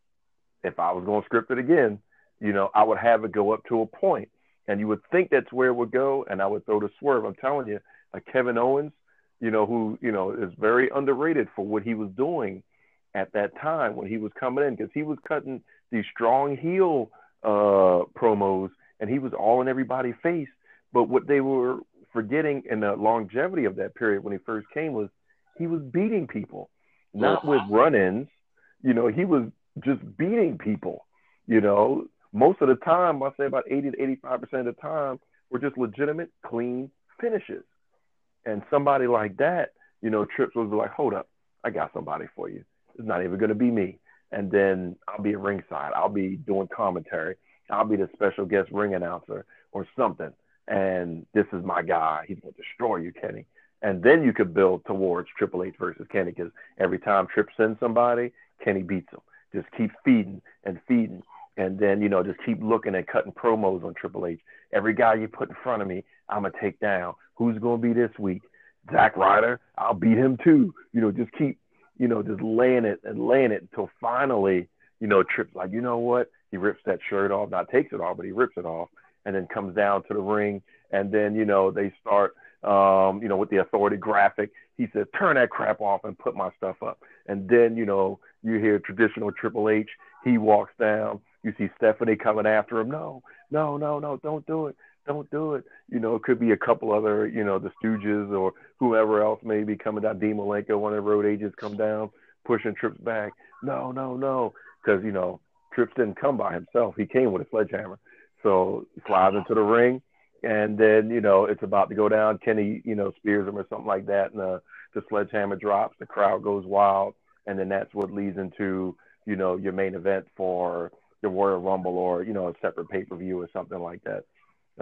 B: if I was going to script it again, you know, I would have it go up to a point, and you would think that's where it would go, and I would throw the swerve. I'm telling you, like Kevin Owens, you know, who you know is very underrated for what he was doing at that time when he was coming in, because he was cutting these strong heel uh, promos, and he was all in everybody's face. But what they were forgetting in the longevity of that period when he first came was he was beating people, not with run-ins. You know, he was just beating people. You know, most of the time, I say about 80 to 85 percent of the time, were just legitimate, clean finishes. And somebody like that, you know, Trips was like, "Hold up, I got somebody for you. It's not even going to be me." And then I'll be at ringside. I'll be doing commentary. I'll be the special guest ring announcer or something. And this is my guy. He's going to destroy you, Kenny. And then you could build towards Triple H versus Kenny because every time Tripp sends somebody, Kenny beats him. Just keep feeding and feeding. And then, you know, just keep looking and cutting promos on Triple H. Every guy you put in front of me, I'm going to take down. Who's going to be this week? Zack Ryder. I'll beat him too. You know, just keep, you know, just laying it and laying it until finally, you know, Trip's like, you know what? He rips that shirt off, not takes it off, but he rips it off and then comes down to the ring. And then, you know, they start, um, you know, with the authority graphic. He says, turn that crap off and put my stuff up. And then, you know, you hear traditional Triple H. He walks down. You see Stephanie coming after him. No, no, no, no, don't do it. Don't do it. You know, it could be a couple other, you know, the Stooges or whoever else maybe coming down. Dean Malenko, one of the road agents, come down, pushing Trips back. No, no, no. Because, you know, Trips didn't come by himself. He came with a sledgehammer. So he flies into the ring. And then, you know, it's about to go down. Kenny, you know, spears him or something like that. And the, the sledgehammer drops. The crowd goes wild and then that's what leads into you know your main event for the Royal Rumble or you know a separate pay per view or something like that.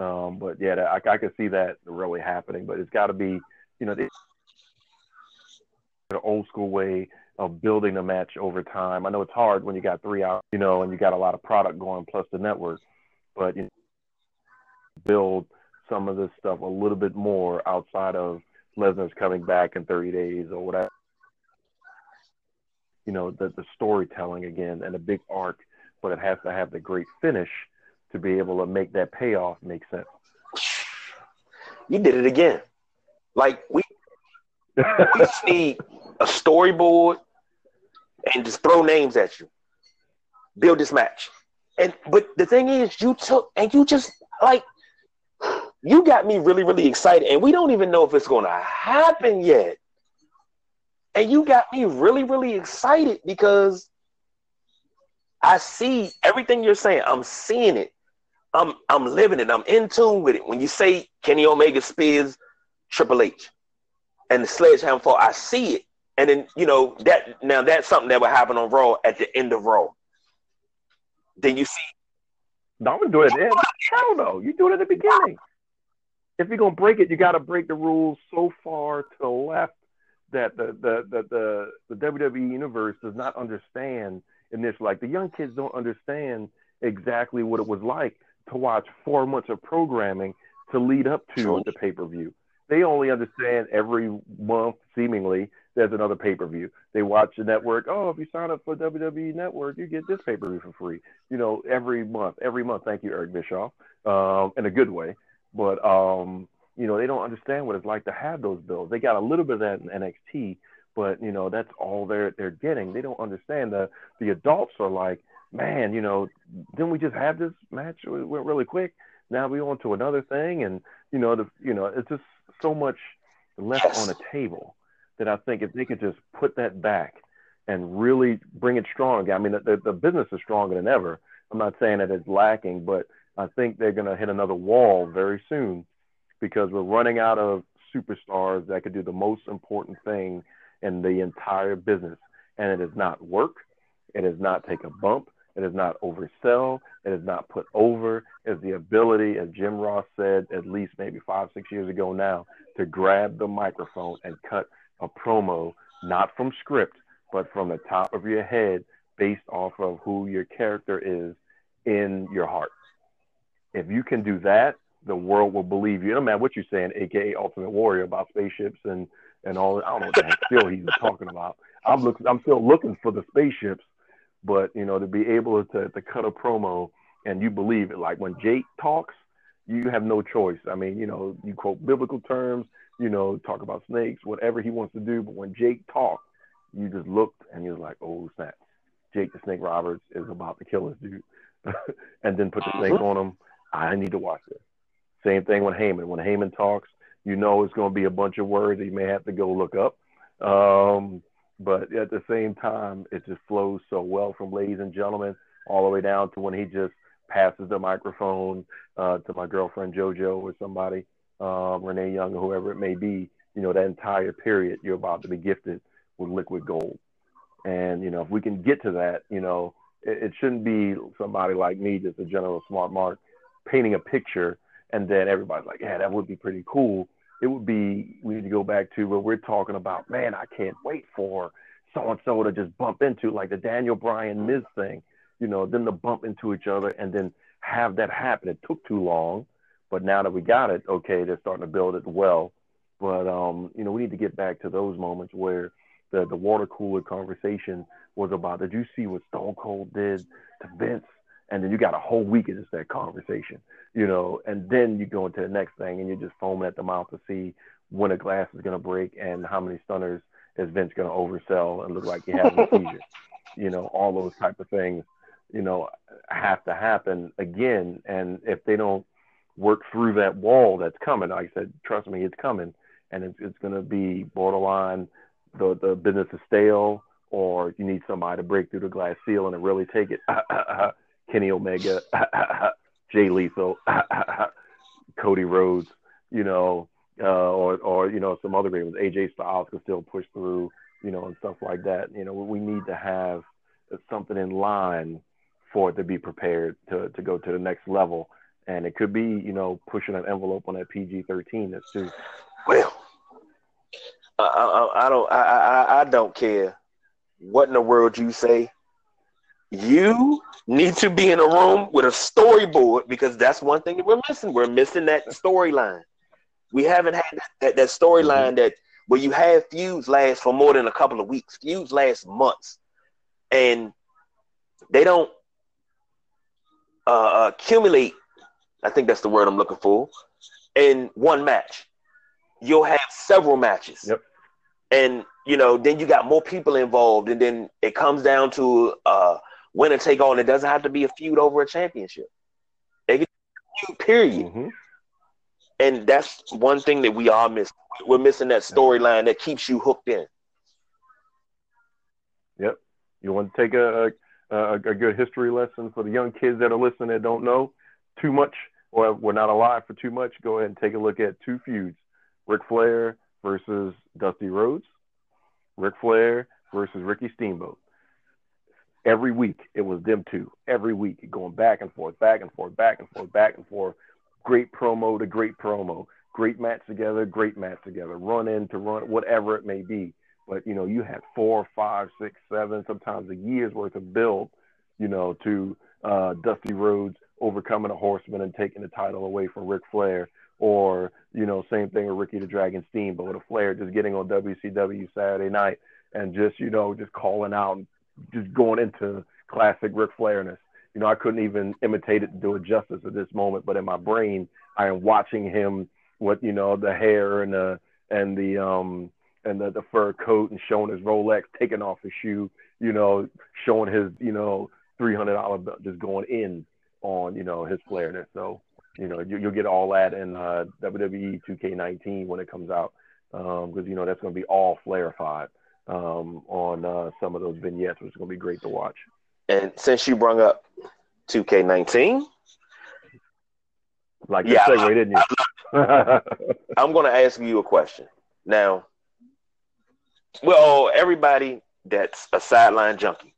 B: Um, but yeah, I, I could see that really happening, but it's got to be you know the, the old school way of building a match over time. I know it's hard when you got three hours, you know, and you got a lot of product going plus the network, but you know, build some of this stuff a little bit more outside of Lesnar's coming back in 30 days or whatever you know, the, the storytelling again and a big arc, but it has to have the great finish to be able to make that payoff make sense.
A: You did it again. Like we, we just need a storyboard and just throw names at you. Build this match. And but the thing is, you took and you just like you got me really, really excited, and we don't even know if it's going to happen yet. And you got me really, really excited because I see everything you're saying. I'm seeing it. I'm I'm living it. I'm in tune with it. When you say Kenny Omega spears Triple H and the sledgehammer fall, I see it. And then you know that now that's something that will happen on Raw at the end of Raw. Then you see.
B: No, I'm gonna do it at the end. Hell no, you do it at the beginning. If you're gonna break it, you got to break the rules so far to the left that the the the the, the WWE universe does not understand in this. Like the young kids don't understand exactly what it was like to watch four months of programming to lead up to the pay per view. They only understand every month, seemingly, there's another pay per view. They watch the network. Oh, if you sign up for WWE Network, you get this pay per view for free. You know, every month, every month. Thank you, Eric Bischoff, um, in a good way. But um, you know, they don't understand what it's like to have those bills. They got a little bit of that in NXT, but you know, that's all they're they're getting. They don't understand the the adults are like, man, you know, didn't we just have this match? It went really quick. Now we on to another thing, and you know, the you know, it's just so much left yes. on the table that I think if they could just put that back and really bring it strong. I mean, the, the business is stronger than ever. I'm not saying that it's lacking, but I think they're going to hit another wall very soon because we're running out of superstars that could do the most important thing in the entire business. And it is not work. It is not take a bump. It is not oversell. It is not put over. It's the ability, as Jim Ross said at least maybe five, six years ago now, to grab the microphone and cut a promo, not from script, but from the top of your head based off of who your character is in your heart. If you can do that, the world will believe you. No matter what you're saying, aka Ultimate Warrior, about spaceships and and all. I don't know what the heck still he's talking about. I'm looking. I'm still looking for the spaceships, but you know to be able to to cut a promo and you believe it. Like when Jake talks, you have no choice. I mean, you know, you quote biblical terms, you know, talk about snakes, whatever he wants to do. But when Jake talked, you just looked and you're like, oh snap, Jake the Snake Roberts is about to kill this dude, and then put the snake on him. I need to watch this. Same thing with Heyman. When Heyman talks, you know it's going to be a bunch of words that you may have to go look up. Um, but at the same time, it just flows so well from ladies and gentlemen all the way down to when he just passes the microphone uh, to my girlfriend JoJo or somebody, um, Renee Young or whoever it may be. You know, that entire period, you're about to be gifted with liquid gold. And, you know, if we can get to that, you know, it, it shouldn't be somebody like me, just a general smart mark, painting a picture and then everybody's like, yeah, that would be pretty cool. It would be, we need to go back to where we're talking about, man, I can't wait for so and so to just bump into like the Daniel Bryan Miz thing, you know, then to bump into each other and then have that happen. It took too long, but now that we got it, okay, they're starting to build it well. But um, you know, we need to get back to those moments where the the water cooler conversation was about. Did you see what Stone Cold did to Vince? and then you got a whole week of just that conversation, you know, and then you go into the next thing and you're just foaming at the mouth to see when a glass is going to break and how many stunners is Vince going to oversell and look like he has a seizure, you know, all those type of things, you know, have to happen again. And if they don't work through that wall that's coming, I said, trust me, it's coming, and it's, it's going to be borderline. The the business is stale, or you need somebody to break through the glass ceiling and really take it. Kenny Omega, Jay Lethal, Cody Rhodes, you know, uh, or or you know some other great ones. AJ Styles can still push through, you know, and stuff like that. You know, we need to have something in line for it to be prepared to to go to the next level. And it could be, you know, pushing an envelope on that PG thirteen. That's too.
A: Well, I, I, I don't I, I I don't care what in the world you say. You need to be in a room with a storyboard because that's one thing that we're missing. We're missing that storyline. We haven't had that, that, storyline mm-hmm. that where you have feuds last for more than a couple of weeks. Feuds last months, and they don't uh, accumulate. I think that's the word I'm looking for. In one match, you'll have several matches.
B: Yep.
A: And you know, then you got more people involved, and then it comes down to uh, winner take all. It doesn't have to be a feud over a championship. It can feud, period. Mm-hmm. And that's one thing that we all miss. We're missing that storyline that keeps you hooked in.
B: Yep. You want to take a, a, a good history lesson for the young kids that are listening that don't know too much or we're not alive for too much. Go ahead and take a look at two feuds: Ric Flair versus Dusty Rhodes, Ric Flair versus Ricky Steamboat. Every week it was them two. Every week going back and forth, back and forth, back and forth, back and forth. Great promo to great promo. Great match together, great match together. Run in to run, whatever it may be. But you know, you had four, five, six, seven, sometimes a year's worth of build, you know, to uh, Dusty Rhodes overcoming a horseman and taking the title away from Ric Flair, or you know, same thing with Ricky the Dragon Steamboat, a Flair just getting on WCW Saturday night and just you know just calling out, and just going into classic Ric Flairness. You know, I couldn't even imitate it to do it justice at this moment, but in my brain, I am watching him with you know the hair and the and the um and the, the fur coat and showing his Rolex, taking off his shoe, you know, showing his you know three hundred dollar bill, just going in on you know his flairness. So you know you, will get all that in uh, WWE 2K19 when it comes out because um, you know that's going to be all flarified um, on uh, some of those vignettes, which is going to be great to watch.
A: And since you brought up 2K19,
B: like yeah, segue, I, didn't
A: you? I'm going to ask you a question now. Well, everybody that's a sideline junkie,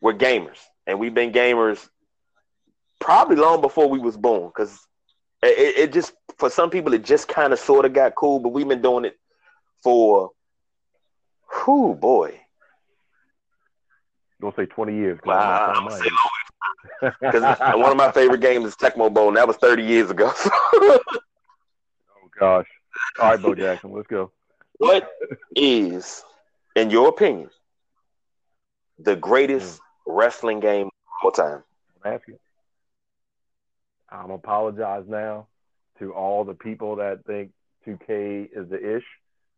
A: we're gamers, and we've been gamers probably long before we was born because it, it, just for some people it just kind of sort of got cool but we've been doing it for who boy.
B: Don't say 20 years
A: wow, I'm say because one of my favorite games is Tecmo Bowl and that was 30 years ago.
B: Oh gosh. All right Bo Jackson let's go.
A: What is in your opinion the greatest mm. Wrestling game all time
B: I'm asking I'm apologize now to all the people that think 2K is the ish.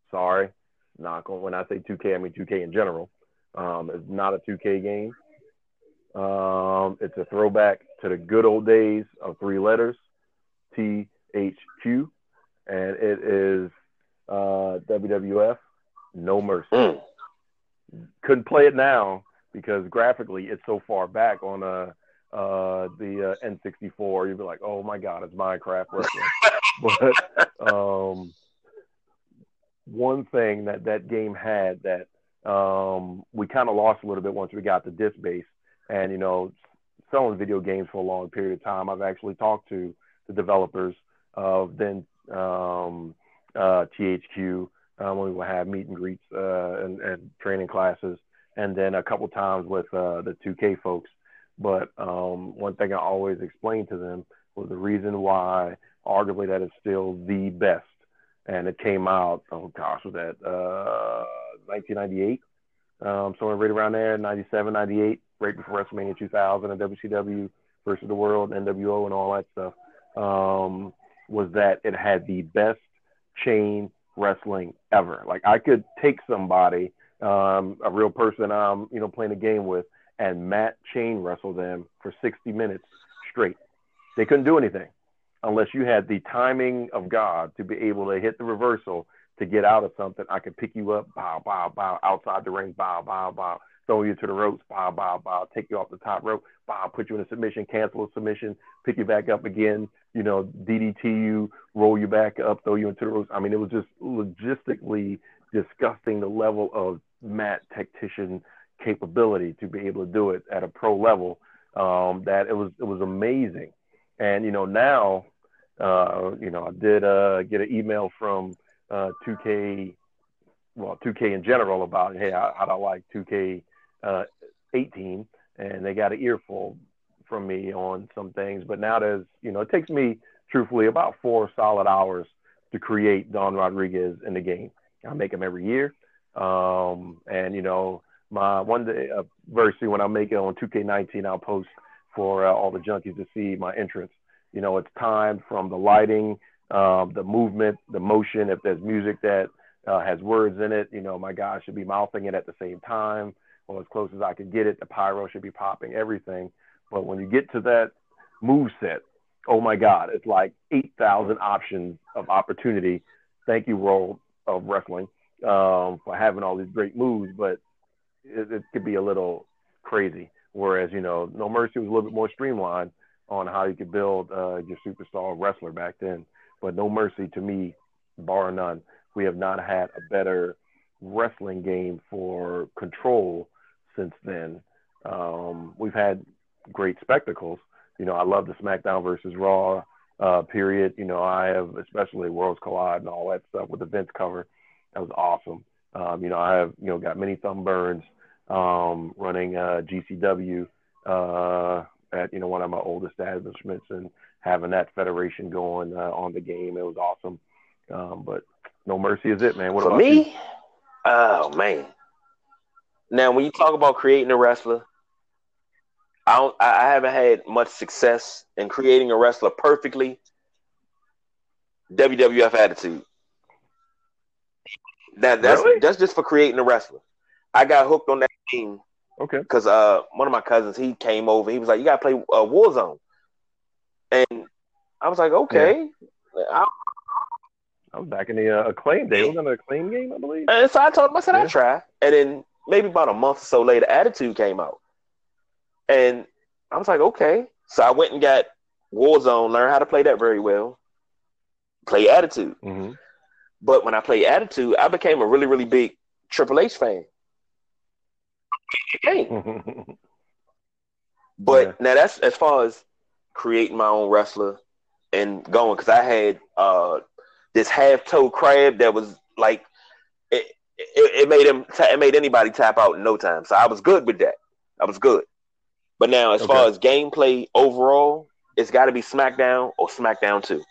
B: Sorry, not going. When I say 2K, I mean 2K in general. Um, it's not a 2K game. Um, it's a throwback to the good old days of three letters, T H Q, and it is uh, WWF No Mercy. Mm. Couldn't play it now because graphically it's so far back on a uh, the uh, N64, you'd be like, oh my God, it's Minecraft wrestling. but um, one thing that that game had that um, we kind of lost a little bit once we got the disc base. And, you know, selling video games for a long period of time, I've actually talked to the developers of then um, uh, THQ um, when we would have meet and greets uh, and, and, training classes, and then a couple times with uh, the 2K folks. But um, one thing I always explained to them was the reason why, arguably, that is still the best. And it came out, oh gosh, was that uh, 1998? Um, somewhere right around there, 97, 98, right before WrestleMania 2000 and WCW versus the World, NWO, and all that stuff. Um, was that it had the best chain wrestling ever. Like I could take somebody, um, a real person I'm, you know, playing a game with, and Matt chain wrestled them for 60 minutes straight. They couldn't do anything unless you had the timing of God to be able to hit the reversal to get out of something. I could pick you up, bow, bow, bow, outside the ring, bow, bow, bow, throw you to the ropes, bow, bow, bow, take you off the top rope, bow, put you in a submission, cancel a submission, pick you back up again, you know, DDT you, roll you back up, throw you into the ropes. I mean, it was just logistically disgusting the level of mat tactician capability to be able to do it at a pro level. Um, that it was it was amazing, and you know now, uh, you know I did uh, get an email from uh, 2K, well 2K in general about hey how, I like 2K uh, 18, and they got an earful from me on some things. But now there's you know it takes me truthfully about four solid hours to create Don Rodriguez in the game. I make them every year, um, and you know my one day, uh, very soon when I make it on 2K19, I'll post for uh, all the junkies to see my entrance. You know, it's timed from the lighting, um, the movement, the motion. If there's music that uh, has words in it, you know, my guy should be mouthing it at the same time or as close as I can get it. The pyro should be popping, everything. But when you get to that move set, oh my God, it's like 8,000 options of opportunity. Thank you, World of Wrestling, um, for having all these great moves, but it, it could be a little crazy. Whereas, you know, No Mercy was a little bit more streamlined on how you could build uh, your superstar wrestler back then. But No Mercy, to me, bar none, we have not had a better wrestling game for control since then. Um, we've had great spectacles. You know, I love the SmackDown versus Raw uh, period. You know, I have especially Worlds Collide and all that stuff with the Vince cover. That was awesome. Um, you know, I have you know got many thumb burns um, running uh, GCW uh, at you know one of my old establishments and having that federation going uh, on the game. It was awesome. Um, but no mercy is it, man. What
A: For
B: about
A: me?
B: you?
A: Oh man. Now, when you talk about creating a wrestler, I don't, I haven't had much success in creating a wrestler perfectly. WWF attitude. That that's
B: Really?
A: that's just for creating a wrestler. I got hooked on that game
B: Okay.
A: because uh one of my cousins he came over. He was like, "You got to play uh, Warzone," and I was like, "Okay." I,
B: I was back in the uh, acclaim day. It was an acclaim game, I believe.
A: and so I told him, I said,
B: Yeah.
A: "I'll try." And then maybe about a month or so later, Attitude came out, and I was like, "Okay." So I went and got Warzone, learned how to play that very well. Play Attitude,
B: Mm-hmm.
A: But when I played Attitude, I became a really, really big Triple H fan. But
B: Yeah.
A: now that's as far as creating my own wrestler and going because I had uh this half toe crab that was like it, it, it made him ta- it made anybody tap out in no time. So I was good with that. I was good. But now as far as gameplay overall, it's got to be SmackDown or SmackDown 2.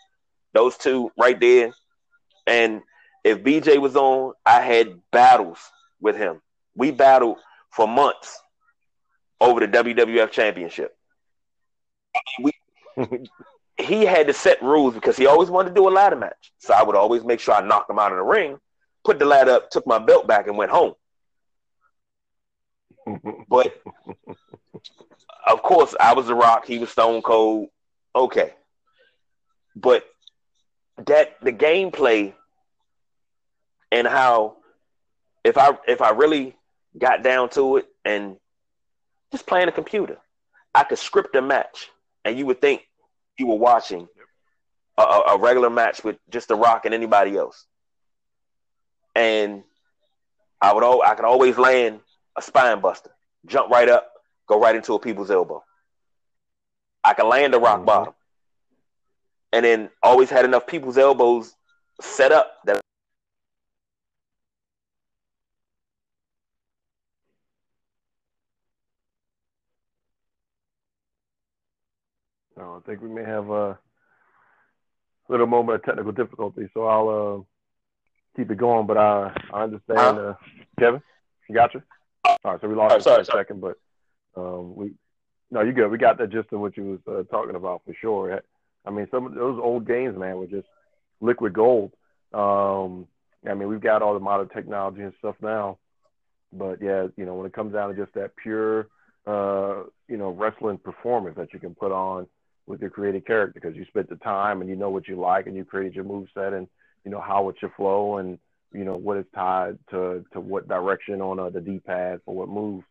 A: Those two right there. And if BJ was on, I had battles with him. We battled for months over the WWF championship. We, He had to set rules because he always wanted to do a ladder match. So I would always make sure I knocked him out of the ring, put the ladder up, took my belt back, and went home. But of course, I was The Rock. He was Stone Cold. Okay, but that the gameplay and how if I if I really got down to it and just playing a computer, I could script a match, and you would think you were watching a, a regular match with just The Rock and anybody else. And I would al- I could always land a spine buster, jump right up, go right into a people's elbow. I can land a rock
B: Mhm.
A: bottom, and then always had enough people's elbows set up that
B: No, I think we may have a little moment of technical difficulty, so I'll uh, keep it going. But I, I understand, uh, Kevin. You got you. All right, so we lost you
A: sorry,
B: for a second, but um, we no, you good. We got that gist of what you was uh, talking about for sure. I mean, some of those old games, man, were just liquid gold. Um, I mean, we've got all the modern technology and stuff now, but yeah, you know, when it comes down to just that pure, uh, you know, wrestling performance that you can put on with your created character because you spent the time and you know what you like and you created your move set and you know how it should flow and you know what is tied to to what direction on uh, the D-pad for what move.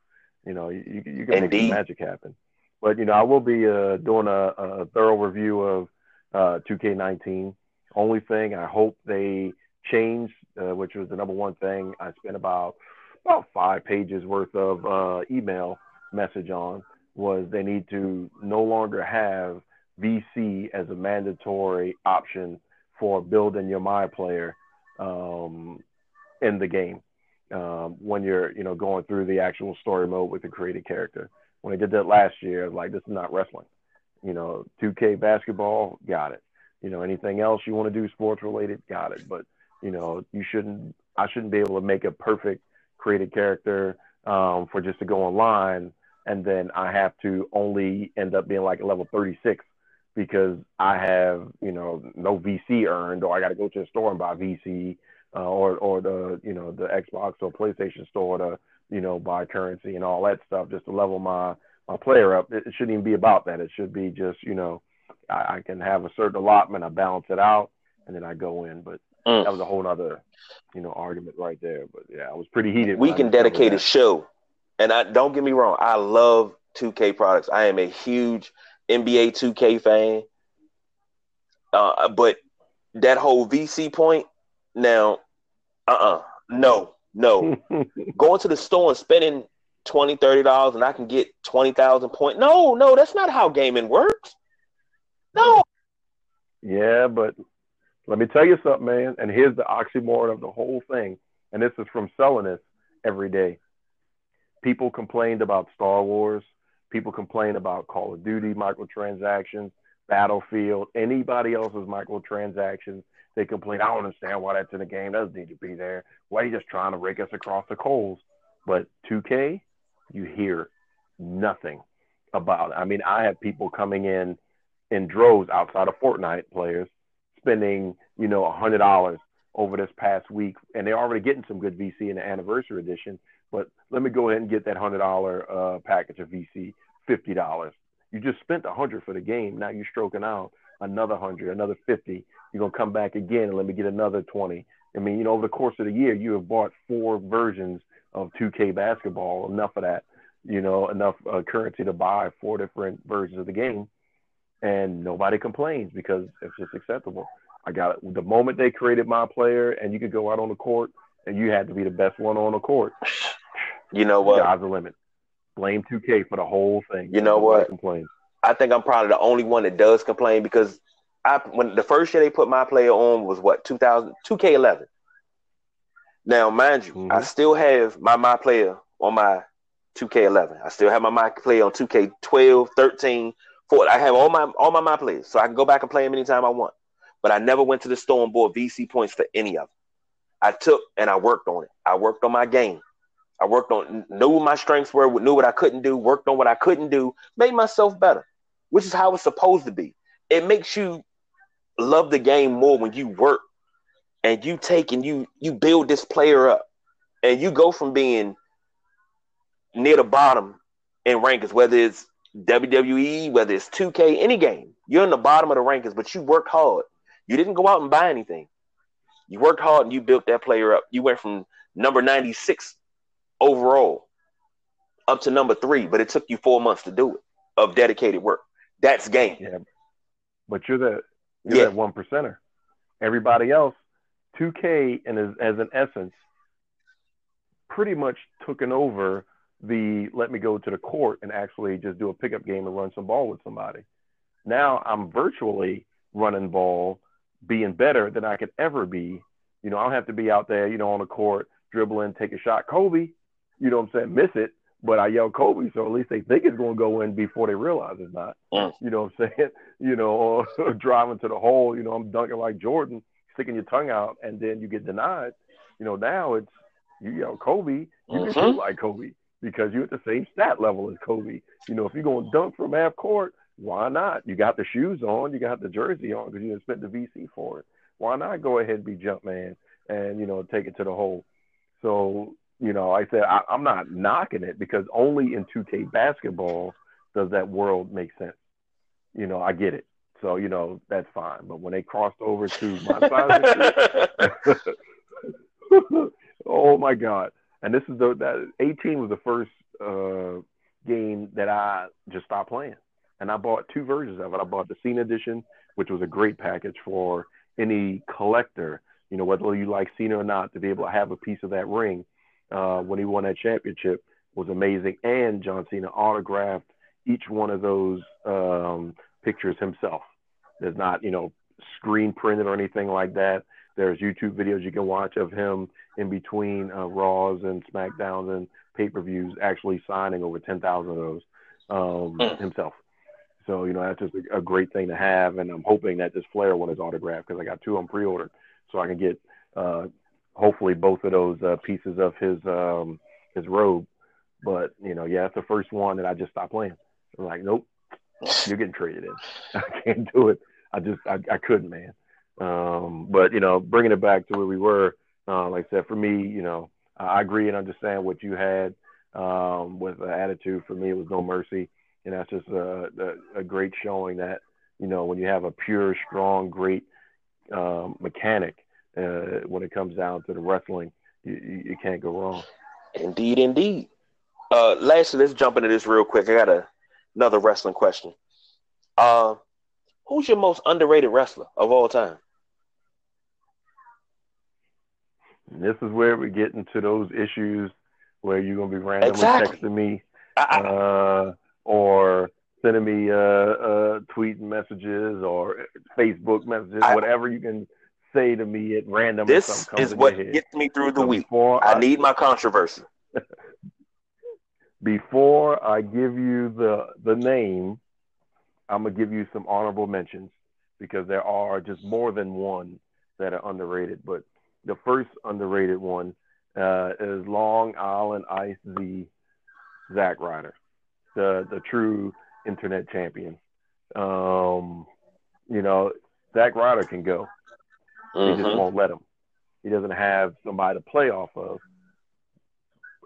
B: You know, you you, can make
A: Indeed.
B: magic happen. But you know, I will be uh, doing a, a thorough review of uh, 2K19. Only thing I hope they change, uh, which was the number one thing I spent about about five pages worth of uh, email message on was they need to no longer have VC as a mandatory option for building your My Player um, in the game um, when you're you know going through the actual story mode with the created character. When they did that last year, I like this is not wrestling. You know, 2K basketball, got it. You know, anything else you want to do sports related, got it. But you know, you shouldn't. I shouldn't be able to make a perfect created character um, for just to go online, and then I have to only end up being like a level 36 because I have you know no VC earned, or I got to go to the store and buy VC, uh, or or the you know the Xbox or PlayStation store to you know buy currency and all that stuff just to level my my player up. It, it shouldn't even be about that. It should be just you know I, I can have a certain allotment. I balance it out, and then I go in. But mm. that was a whole other, you know, argument right there. But yeah, I was pretty heated.
A: We can dedicate a show, and I don't get me wrong. I love 2K products. I am a huge NBA 2K fan. Uh, but that whole VC point, now, uh uh-uh, uh no, no. Going to the store and spending 20 $30 and I can get 20,000 points. No, no, that's not how gaming works. No.
B: Yeah, but let me tell you something, man. And here's the oxymoron of the whole thing. And this is from selling this every day. People complained about Star Wars. People complain about Call of Duty microtransactions, Battlefield, anybody else's microtransactions. They complain, I don't understand why that's in the game. That doesn't need to be there. Why are you just trying to rake us across the coals? But 2K, you hear nothing about it. I mean, I have people coming in in droves outside of Fortnite players spending, you know, a hundred dollars over this past week, and they're already getting some good VC in the anniversary edition. But let me go ahead and get that hundred dollar uh, package of VC, fifty dollars. You just spent a hundred for the game. Now you're stroking out another hundred, another fifty. You're gonna come back again and let me get another twenty. I mean, you know, over the course of the year, you have bought four versions of 2K basketball. Enough of that, you know, enough uh, currency to buy four different versions of the game, and nobody complains because it's just acceptable. I got it. The moment they created my player, and you could go out on the court, and you had to be the best one on the court.
A: You know what?
B: God's the limit. Blame 2K for the whole thing.
A: You know what? Complain. I think I'm probably the only one that does complain because I when the first year they put my player on was what 2000 2K11. Now, mind you, mm-hmm. I still have my my player on my 2K11. I still have my my player on 2K12, 13, 14. I have all my all my my players, so I can go back and play them anytime I want. But I never went to the store and bought VC points for any of them. I took and I worked on it. I worked on my game. I worked on knew what my strengths were, knew what I couldn't do, worked on what I couldn't do, made myself better, which is how it's supposed to be. It makes you love the game more when you work and you take and you you build this player up and you go from being near the bottom in rankings, whether it's WWE, whether it's 2K, any game, you're in the bottom of the rankings, but you worked hard. You didn't go out and buy anything. You worked hard and you built that player up. You went from number 96 overall up to number three, but it took you four months to do it of dedicated work. That's game.
B: Yeah. But you're the you're yeah. that one percenter. Everybody else 2K and as, as an essence pretty much taken over the let me go to the court and actually just do a pickup game and run some ball with somebody. Now I'm virtually running ball, being better than I could ever be. You know, I don't have to be out there, you know, on the court, dribbling, take a shot. Kobe, you know what I'm saying, miss it, but I yell Kobe, so at least they think it's going to go in before they realize it's not. Mm. You know what I'm saying? You know, driving to the hole, you know, I'm dunking like Jordan sticking your tongue out and then you get denied. You know, now it's you yell Kobe, you mm-hmm. can feel like Kobe because you're at the same stat level as Kobe. You know, if you're going to dunk from half court, why not? You got the shoes on, you got the jersey on because you spent the VC for it. Why not go ahead and be jump man and you know take it to the hole? So you know, I said I, I'm not knocking it because only in 2K basketball does that world make sense. You know, I get it. So you know that's fine. But when they crossed over to my side, oh my god! And this is the that 18 was the first uh, game that I just stopped playing, and I bought two versions of it. I bought the Cena edition, which was a great package for any collector. You know, whether you like Cena or not, to be able to have a piece of that ring uh, when he won that championship was amazing. And John Cena autographed each one of those um, pictures himself. There's not, you know, screen printed or anything like that. There's YouTube videos you can watch of him in between uh, Raws and SmackDowns and pay-per-views actually signing over 10,000 of those um, mm. himself. So, you know, that's just a, a, great thing to have. And I'm hoping that this Flair one is autographed because I got two on pre-order so I can get uh, hopefully both of those uh, pieces of his um, his robe. But, you know, yeah, it's the first one that I just stopped playing. I'm like, nope, you're getting traded in. I can't do it. I just I, I couldn't, man. Um, but you know, bringing it back to where we were, uh, like I said, for me, you know, I agree and understand what you had um, with the attitude. For me, it was no mercy, and that's just a, a, a great showing that you know, when you have a pure, strong, great um, mechanic, uh, when it comes down to the wrestling, you, you can't go wrong.
A: Indeed, indeed. Uh, lastly, let's jump into this real quick. I got a, another wrestling question. Uh, who's your most underrated wrestler of all time?
B: And this is where we get into those issues where you're gonna be randomly
A: Exactly.
B: texting me uh, or sending me uh, uh, tweet messages or Facebook messages,
A: I-
B: whatever you can say to me at random.
A: this is what gets me through the week.
B: Before
A: I need my controversy.
B: before I give you the the name, I'm gonna give you some honorable mentions because there are just more than one that are underrated. But the first underrated one uh, is Long Island Ice Z Zack Ryder, the the true internet champion. Um, you know, Zack Ryder can go. He just
A: Mhm.
B: won't let him. He doesn't have somebody to play off of.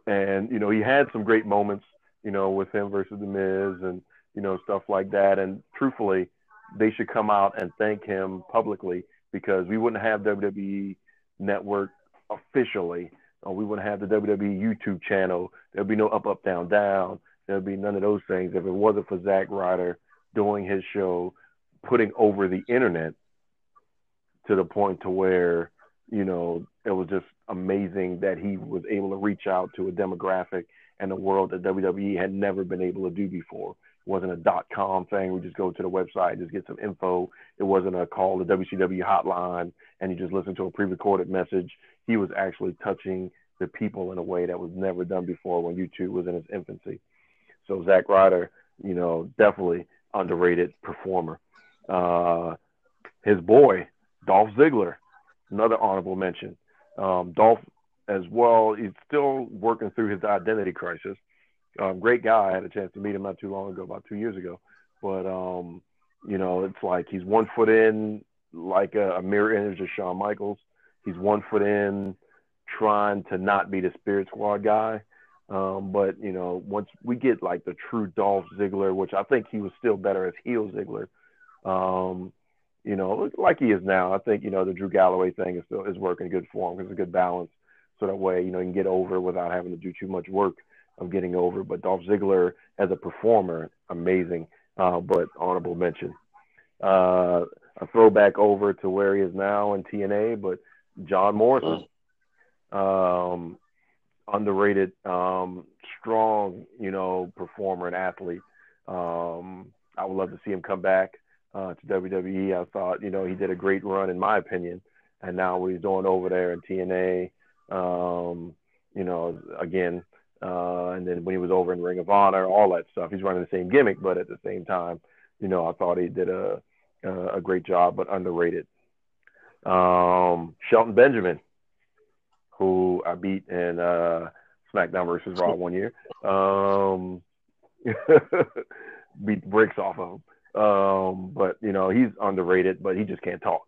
B: And, you know, he had some great moments, you know, with him versus The Miz and, you know, stuff like that. And truthfully, they should come out and thank him publicly because we wouldn't have WWE Network officially. Or we wouldn't have the WWE YouTube channel. There'd be no up, up, down, down. There'd be none of those things if it wasn't for Zack Ryder doing his show, putting over the internet to the point to where you know it was just amazing that he was able to reach out to a demographic and a world that WWE had never been able to do before. It wasn't a dot com thing. We just go to the website, just get some info. It wasn't a call the WCW hotline and you just listen to a pre-recorded message. He was actually touching the people in a way that was never done before when YouTube was in its infancy. So Zack Ryder, you know, definitely underrated performer. Uh, his boy, Dolph Ziggler, another honorable mention. Um, Dolph, as well, he's still working through his identity crisis. Um, great guy. I had a chance to meet him not too long ago, about two years ago. But um, you know, it's like he's one foot in, like a, a mirror image of Shawn Michaels. He's one foot in, trying to not be the Spirit Squad guy. Um, but you know, once we get like the true Dolph Ziggler, which I think he was still better as heel Ziggler, um, you know, like he is now. I think you know the Drew Galloway thing is still is working good for him because it's a good balance. So that way, you know, you can get over without having to do too much work of getting over. But Dolph Ziggler as a performer, amazing. Uh, but honorable mention. Uh, a throwback over to where he is now in TNA, but John Morrison, um, underrated, um, strong, you know, performer and athlete. Um, I would love to see him come back uh, to WWE. I thought, you know, he did a great run in my opinion, and now what he's doing over there in TNA, um, you know, again, uh, and then when he was over in Ring of Honor, all that stuff. He's running the same gimmick, but at the same time, you know, I thought he did a a great job, but underrated. Um, Shelton Benjamin, who I beat in uh, SmackDown versus Raw one year, um, beat the bricks off of him. Um, but you know, he's underrated, but he just can't talk.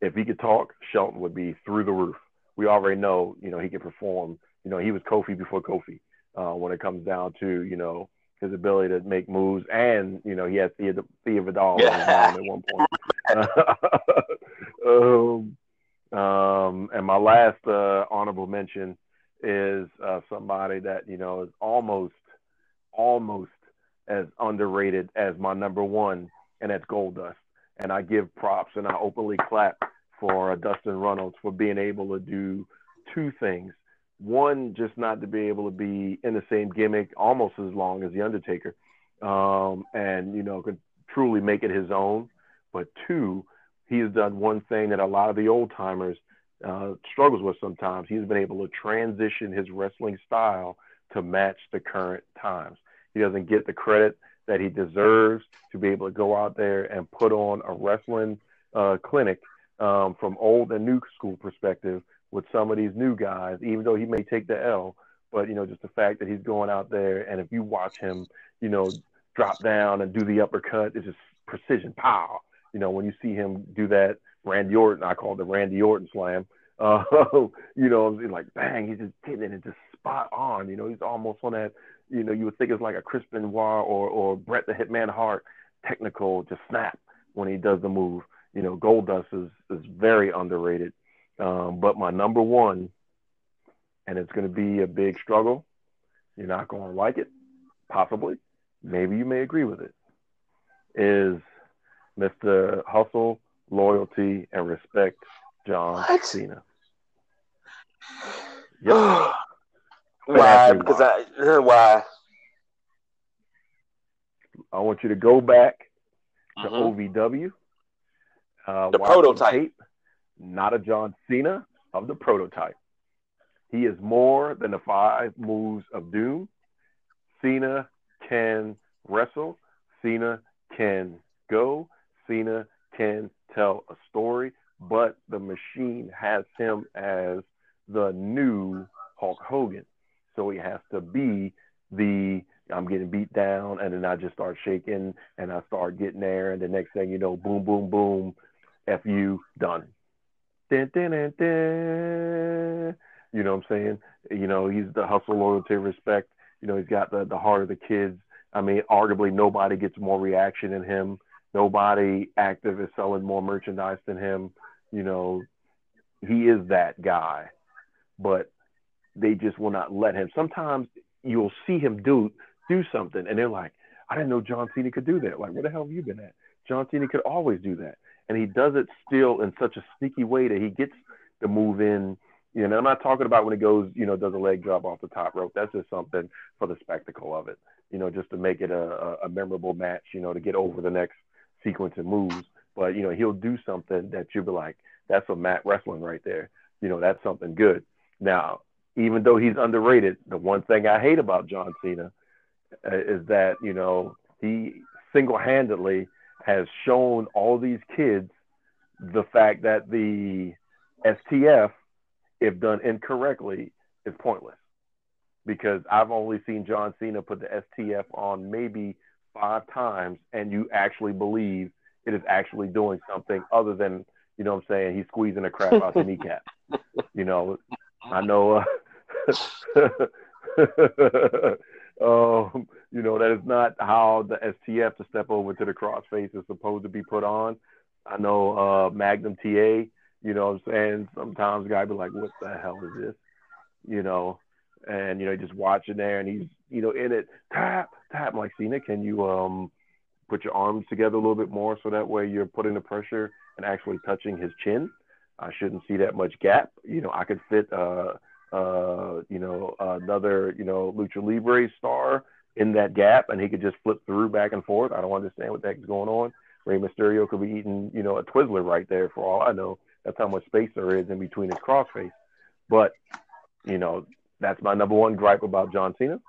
B: If he could talk, Shelton would be through the roof. We already know, you know, he can perform. You know, he was Kofi before Kofi. Uh, when it comes down to, you know, his ability to make moves, and you know, he had Thea, Thea Vidal
A: Yeah.
B: at one point. um, um, and my last uh, honorable mention is uh, somebody that you know is almost, almost as underrated as my number one, and that's Goldust. And I give props and I openly clap for uh, Dustin Runnels for being able to do two things. One, just not to be able to be in the same gimmick almost as long as The Undertaker, um, and you know could truly make it his own. But two, he has done one thing that a lot of the old timers uh, struggles with sometimes. He's been able to transition his wrestling style to match the current times. He doesn't get the credit that he deserves to be able to go out there and put on a wrestling uh, clinic um, from old and new school perspective with some of these new guys, even though he may take the L. But, you know, just the fact that he's going out there and if you watch him, you know, drop down and do the uppercut, it's just precision pow. You know, when you see him do that, Randy Orton, I call it the Randy Orton slam. Uh, you know, like bang, he's just hitting it just spot on. You know, he's almost on that. You know, you would think it's like a Chris Benoit or or Bret the Hitman Hart technical, just snap. when he does the move. You know, Goldust is is very underrated. Um, but my number one, and it's going to be a big struggle. You're not going to like it, possibly. Maybe you may agree with it. Is Mr. Hustle, Loyalty, and Respect, John what? Cena.
A: Yep. Why? Because why. I why?
B: I want you to go back to mm-hmm. OVW.
A: Uh, the prototype. Tape,
B: not a John Cena of the prototype. He is more than the five moves of doom. Cena can wrestle. Cena can go. Cena can tell a story, but the machine has him as the new Hulk Hogan. So he has to be the I'm getting beat down, and then I just start shaking, and I start getting there, and the next thing you know, boom, boom, boom, f you done. Dun, dun, dun, dun. You know what I'm saying? You know, he's the hustle, loyalty, respect. You know, he's got the the heart of the kids. I mean, arguably nobody gets more reaction than him. Nobody active is selling more merchandise than him. You know, he is that guy. But they just will not let him. Sometimes you'll see him do do something, and they're like, "I didn't know John Cena could do that." Like, where the hell have you been at? John Cena could always do that, and he does it still in such a sneaky way that he gets the move in. You know, I'm not talking about when he goes, you know, does a leg drop off the top rope. That's just something for the spectacle of it. You know, just to make it a, a memorable match. You know, to get over the next sequence of moves. But you know, he'll do something that you'll be like, "That's a mat wrestling right there." You know, that's something good. Now, even though he's underrated, the one thing I hate about John Cena uh, is that you know he single-handedly has shown all these kids the fact that the STF, if done incorrectly, is pointless. Because I've only seen John Cena put the STF on maybe five times, and you actually believe it is actually doing something other than you know what I'm saying he's squeezing a crap out of the kneecap. You know, I know. Uh, um, you know, that is not how the STF to step over to the crossface is supposed to be put on. I know uh, Magnum TA, you know what I'm saying? Sometimes guy be like, what the hell is this? You know, and, you know, just watching there and he's, you know, in it, tap, tap. I'm like, Cena, can you um put your arms together a little bit more so that way you're putting the pressure and actually touching his chin? I shouldn't see that much gap. You know, I could fit uh uh, you know, another, you know, Lucha Libre star in that gap and he could just flip through back and forth. I don't understand what the heck is going on. Rey Mysterio could be eating, you know, a Twizzler right there for all I know. That's how much space there is in between his crossface. But, you know, that's my number one gripe about John Cena.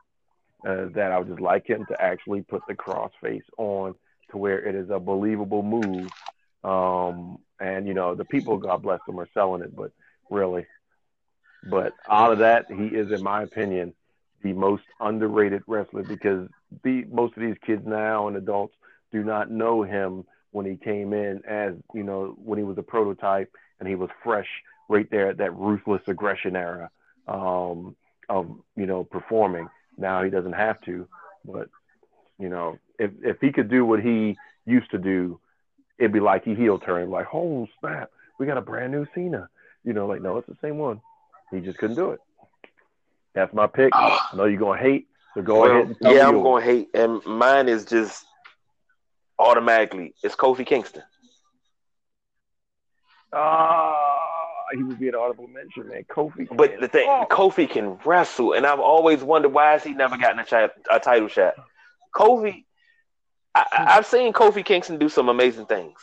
B: Uh, that I would just like him to actually put the crossface on to where it is a believable move. Um, and you know, the people, God bless them, are selling it, but really, but out of that, he is, in my opinion, the most underrated wrestler because the most of these kids now and adults do not know him when he came in as you know when he was a prototype and he was fresh right there at that ruthless aggression era um, of you know performing. Now he doesn't have to, but you know if if he could do what he used to do, it'd be like he heel turn like, oh snap, we got a brand new Cena. You know, like no, it's the same one. He just couldn't do it. That's my pick. Oh. I know you're gonna hate, so go well, ahead.
A: yeah, I'm gonna hate, and mine is just automatically it's Kofi Kingston.
B: Ah, uh, he would be an audible mention, man. Kofi.
A: But the thing, oh. Kofi can wrestle, and I've always wondered why has he never gotten a, a title shot. Kofi, I, have seen Kofi Kingston do some amazing things,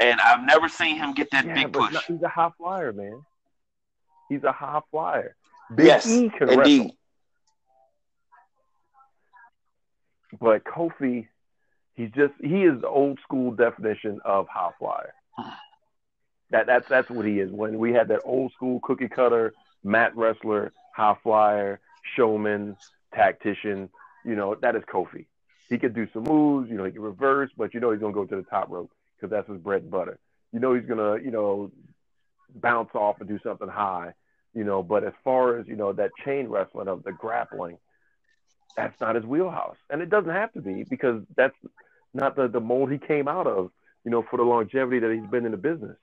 A: and I've never seen him get that yeah, big push.
B: he's a high flyer, man. He's a high flyer. Big
A: yes, e can indeed. Wrestle.
B: But Kofi, he's just he is the old school definition of high flyer. That that's that's what he is. When we had that old school cookie cutter, mat wrestler, high flyer, showman, tactician, you know, that is Kofi. He could do some moves, you know, he can reverse, but you know he's gonna go to the top rope because that's his bread and butter. You know he's gonna, you know, bounce off and do something high, you know. But as far as you know, that chain wrestling of the grappling, that's not his wheelhouse, and it doesn't have to be because that's not the the mold he came out of. you know, for the longevity that he's been in the business.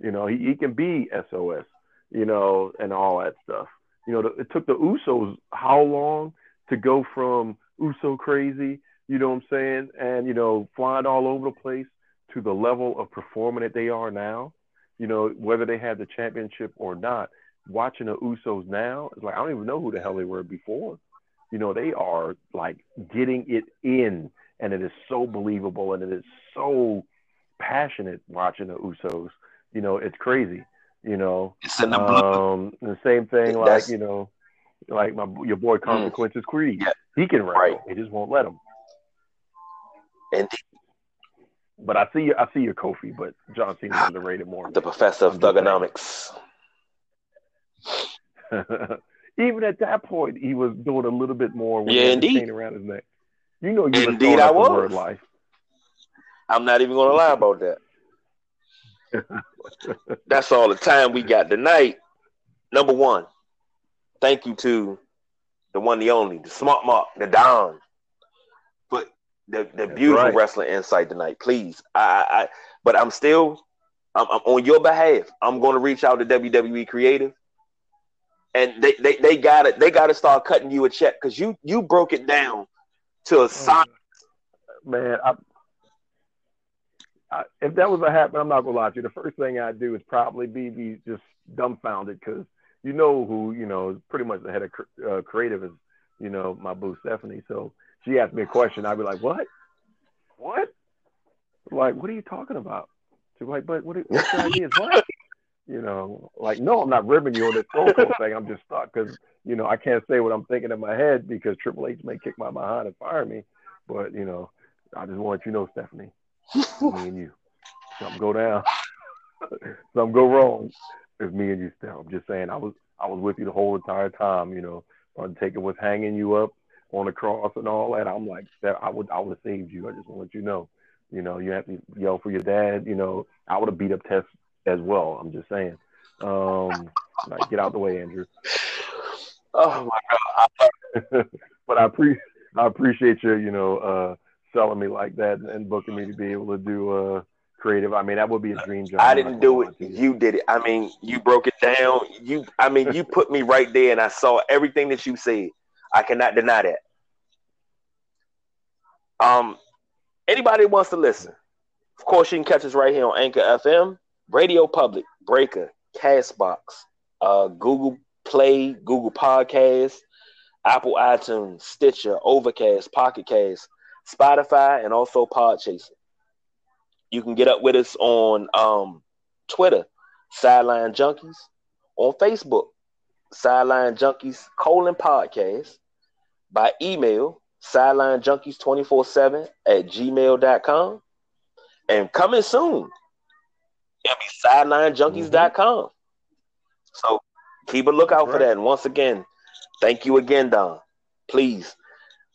B: You know, he, he can be SOS, you know, and all that stuff. You know, it took the Usos how long to go from Uso crazy, you know what I'm saying, and you know, flying all over the place to the level of performing that they are now. You know, whether they had the championship or not. Watching the Usos now, it's like I don't even know who the hell they were before. You know, they are like getting it in, and it is so believable, and it is so passionate watching the Usos. You know, it's crazy. You know,
A: It's in the
B: um, the same thing, like
A: That's-
B: you know, like my your boy Consequences Creed.
A: Yeah.
B: He can
A: Right.
B: wrestle. He just won't let him.
A: and
B: But I see, you, I see your Kofi, but John Cena's ah, underrated more.
A: the professor of thuganomics.
B: Even at that point, he was doing a little bit more with
A: Yeah, indeed.
B: around his neck. You know, you
A: Indeed, I was.
B: word life.
A: I'm not even gonna lie about that. That's all the time we got tonight. Number one, thank you to the one, the only, the smart mark, the Don. The, the
B: That's
A: beautiful
B: right.
A: wrestling insight tonight, please. I, I, but I'm still, I'm, I'm on your behalf. I'm going to reach out to WWE Creative, and they, they, they got it. They got to start cutting you a check because you, you broke it down to a science.
B: Man, I, I, if that was to happen, I'm not gonna lie to you. The first thing I'd do is probably be, be just dumbfounded because you know who you know is pretty much the head of cr- uh, creative is you know my boo Stephanie. So she asked me a question, I'd be like, "What? What? Like, what are you talking about?" She's like, "But what? What's your idea? What?" You know, like, no, I'm not ribbing you on this phone call thing. I'm just stuck because you know I can't say what I'm thinking in my head because Triple H may kick my behind and fire me. But you know, I just want you to know, Stephanie, me and you. Something go down, something go wrong. It's me and you still. I'm just saying, I was I was with you the whole entire time. You know, taking what's hanging you up on the cross and all that. I'm like, I would I would have saved you. I just want to let you know. You know, you have to yell for your dad. You know, I would have beat up Test as well. I'm just saying. Um, like, get out the way, Andrew.
A: Oh my God.
B: but I pre I appreciate you, you know, uh, selling me like that and, booking me to be able to do uh creative. I mean, that would be a dream job.
A: I didn't do it. You did it. I mean, you broke it down. You, I mean, you put me right there, and I saw everything that you said. I cannot deny that. Um, anybody wants to listen, of course, you can catch us right here on Anchor FM, Radio Public, Breaker, Castbox, uh, Google Play, Google Podcasts, Apple iTunes, Stitcher, Overcast, Pocket Cast, Spotify, and also Podchaser. You can get up with us on um, Twitter, Sideline Junkies, on Facebook, Sideline Junkies colon podcast, by email, Sideline Junkies 24 7 at gmail.com. And coming soon, it'll be sidelinejunkies.com. So keep a lookout
B: That's
A: for that. And once again, thank you again, Don. Please.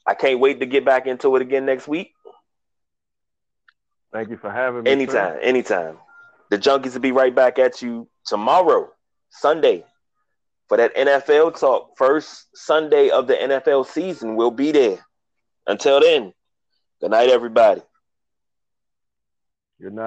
A: I can't wait to get back into it again next week.
B: Thank you for having me. sir.
A: Anytime, anytime. The Junkies will be right back at you tomorrow, Sunday, for that NFL talk. First Sunday of the NFL season. We'll be there. Until then, good night, everybody.
B: Good night.